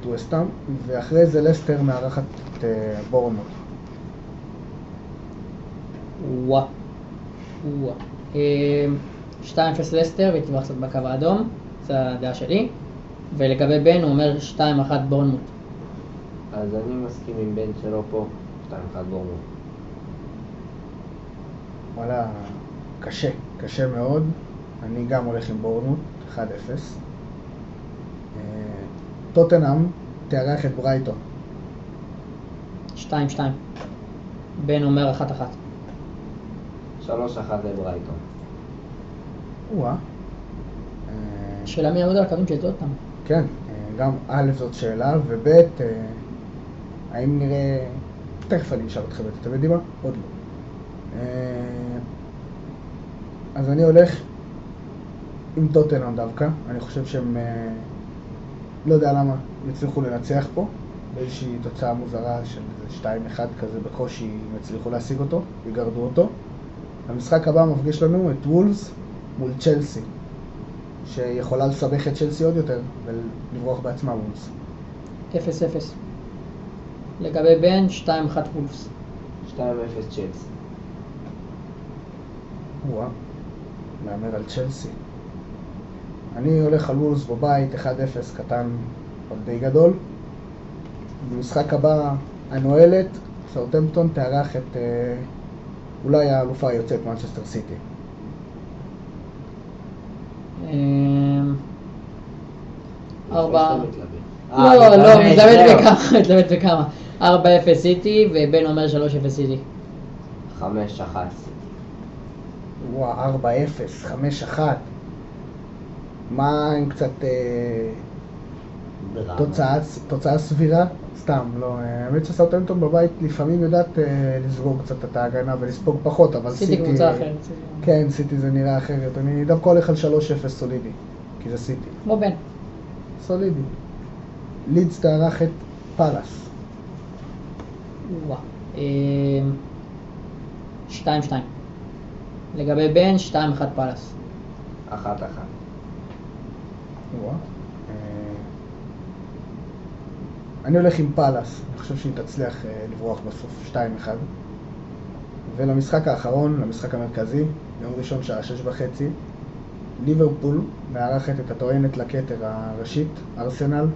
את וסטאם, ואחרי זה לסטר מארחת את אה, בורנמוט. וואה. וואה. אה, 2-0 לסטר, קצת בקו האדום, זו הדעה שלי. ולגבי בן, הוא אומר 2-1 בורנמוט. אז אני מסכים עם בן שלו פה. שתיים אחת בורמוט. וואלה, קשה, קשה מאוד. אני גם הולך עם בורנמוט, 1-0. אה, טוטנאם תארח את ברייטון. 2-2. בן אומר 1-1. שלוש אחת לברייטון. או-אה. אה, שאלה מי יעמוד על הקווים של טוטנאם. כן, אה, גם א' זאת שאלה, וב' אה, האם נראה... תכף אני אשאל אתכם את זה, אתם יודעים מה? עוד לא. אז אני הולך עם טוטנאם דווקא, אני חושב שהם, לא יודע למה, יצליחו לנצח פה, באיזושהי תוצאה מוזרה של איזה 2-1 כזה בקושי הם יצליחו להשיג אותו, יגרדו אותו. במשחק הבא מפגיש לנו את וולפס מול צ'לסי, שיכולה לסבך את צ'לסי עוד יותר ולברוח בעצמה וולפס. 0-0. לגבי בן, 2-1 וולפס. 2-0 צ'לסי. וואה, מהמר על צ'לסי. אני הולך על וולס בבית, 1-0 קטן, אבל די גדול. במשחק הבא, הנועלת, סאוטמפטון תארח את אה, אולי האלופה היוצאת מנצ'סטר סיטי. אמ, ארבע... איפה שאתה מתלבט? לא, אה, לא, מתלבט, מתלבט זהו. בכמה, מתלבט בכמה. 4-0 סיטי, ובן אומר 3-0 סיטי. 5-1 סיטי. וואה, 4-0, 5-1. מה עם קצת אה, תוצאה סבירה? סתם, לא. אה, האמת שסאוטמפטון בבית לפעמים יודעת אה, לסגור קצת את ההגנה ולספוג פחות, אבל סיטי... סיטי קבוצה אחרת. כן, סיטי זה נראה אחרת. אני דווקא הולך על 3-0 סולידי, כי זה סיטי. כמו בן. סולידי. לידס תארח את פאלאס. וואו. אמ, 2-2. לגבי בן, 2-1 פאלאס. 1-1. וואה. אה, אני הולך עם פאלאס, אני חושב שהיא תצליח אה, לברוח בסוף 2-1. ולמשחק האחרון, למשחק המרכזי, יום ראשון שעה שש וחצי, ליברפול מארחת את הטוענת לכתר הראשית, ארסנל.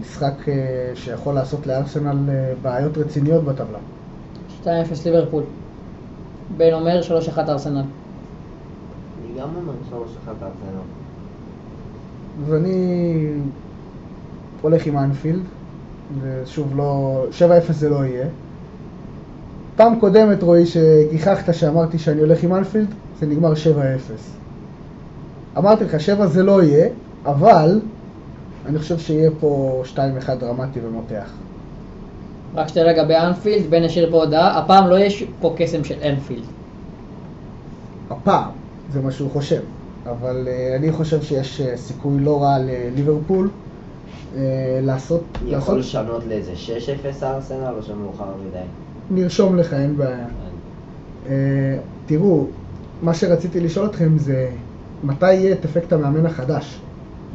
משחק אה, שיכול לעשות לארסנל אה, בעיות רציניות בטבלה. 2-0 ליברפול. בן אומר 3-1 ארסנל. אני גם אומר 3-1 ארסנל. אז אני הולך עם אנפילד, ושוב לא, 7-0 זה לא יהיה. פעם קודמת רועי שגיחכת שאמרתי שאני הולך עם אנפילד, זה נגמר 7-0. אמרתי לך 7 זה לא יהיה, אבל אני חושב שיהיה פה 2-1 דרמטי ומותח. רק שתי לגבי אנפילד, בן פה הודעה, הפעם לא יש פה קסם של אנפילד. הפעם, זה מה שהוא חושב. אבל uh, אני חושב שיש uh, סיכוי לא רע לליברפול uh, לעשות, יכול לשנות לאיזה 6-0 ארסנל או שמאוחר מדי? נרשום לך, אין בעיה. Uh, תראו, מה שרציתי לשאול אתכם זה מתי יהיה את אפקט המאמן החדש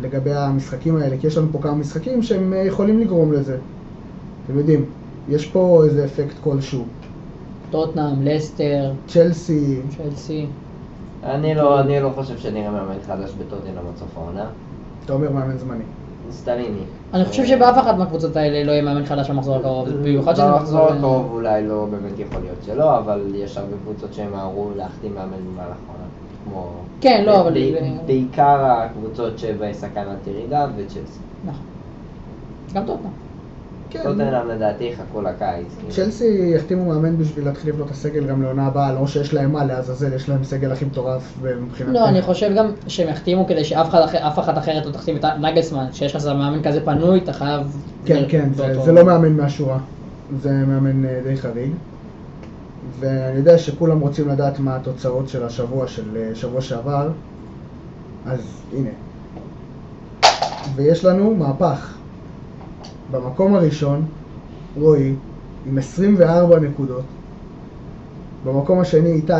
לגבי המשחקים האלה, כי יש לנו פה כמה משחקים שהם uh, יכולים לגרום לזה. אתם יודעים, יש פה איזה אפקט כלשהו. טוטנאם, לסטר, צ'לסי, צ'לסי. אני לא, אני לא חושב שנראה מאמן חדש בטוטנאם עד סוף העונה. אתה אומר מאמן זמני. סטליני. אני חושב שבאף אחת מהקבוצות האלה לא יהיה מאמן חדש במחזור הקרוב, במיוחד שזה במחזור מחזור... הקרוב אולי לא באמת יכול להיות שלא, אבל יש הרבה קבוצות שימהרו להחתים מאמן במהלך העונה. כמו... כן, לא, אבל- בעיקר הקבוצות שבסכנת ירידה וצ'לסי. נכון. גם טוטנאם. כן. טוטנאם לדעתי יחכו לקיץ. כאילו. צ'לסי יחתימו מאמן בשביל להתחיל לבנות את הסגל גם לעונה הבאה, לא שיש להם מה לעזאזל, יש להם סגל הכי מטורף מבחינת... לא, אני חושב גם שהם יחתימו כדי שאף אחת אחרת לא תחתים את נגלסמן. כשיש לך מאמן כזה פנוי, אתה חייב... כן, כן, זה, באותו- זה לא מאמן מהשורה, זה מאמן אה, די חריג. ואני יודע שכולם רוצים לדעת מה התוצאות של השבוע, של אה, שבוע שעבר, אז הנה. ויש לנו מהפך. במקום הראשון, רועי, עם 24 נקודות. במקום השני, איתי,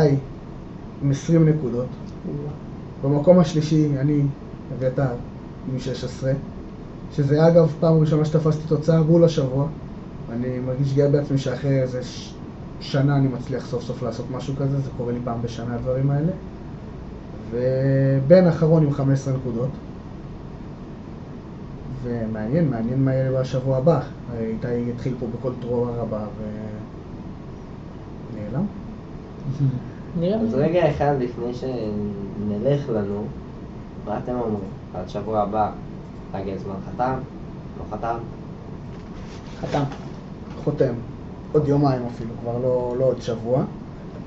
עם 20 נקודות. במקום השלישי, אני, אביתר, עם 16. שזה אגב פעם ראשונה שתפסתי תוצאה בול השבוע. אני מרגיש גאה בעצמי שאחרי איזה ש... שנה אני מצליח סוף סוף לעשות משהו כזה, זה קורה לי פעם בשנה הדברים האלה. ובן אחרון עם 15 נקודות. ומעניין, מעניין מה יהיה בשבוע הבא. איתי התחיל פה בכל טרור הרבה ו... נעלם? נראה. אז רגע אחד לפני שנלך לנו, מה אתם אומרים? עד שבוע הבא, נגלזמן חתם? לא חתם? חתם. חותם. עוד יומיים אפילו, כבר לא, לא עוד שבוע.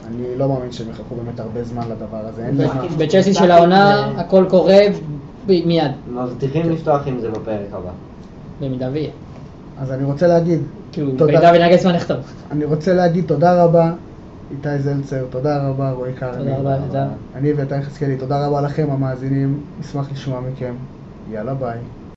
אני לא מאמין שהם יחכו באמת הרבה זמן לדבר הזה. בצ'לסי של העונה הכל קורה מיד, מבטיחים לפתוח עם זה בפרק הבא. במידה ויהיה. אז אני רוצה להגיד, כאילו, תודה. במידה ונגלסמן יכתוב. אני רוצה להגיד תודה רבה, איתי זלצר, תודה רבה, רועי קרני. תודה רבה, תודה. אני ואיתי יחזקאלי, תודה רבה לכם המאזינים, נשמח לשמוע מכם. יאללה ביי.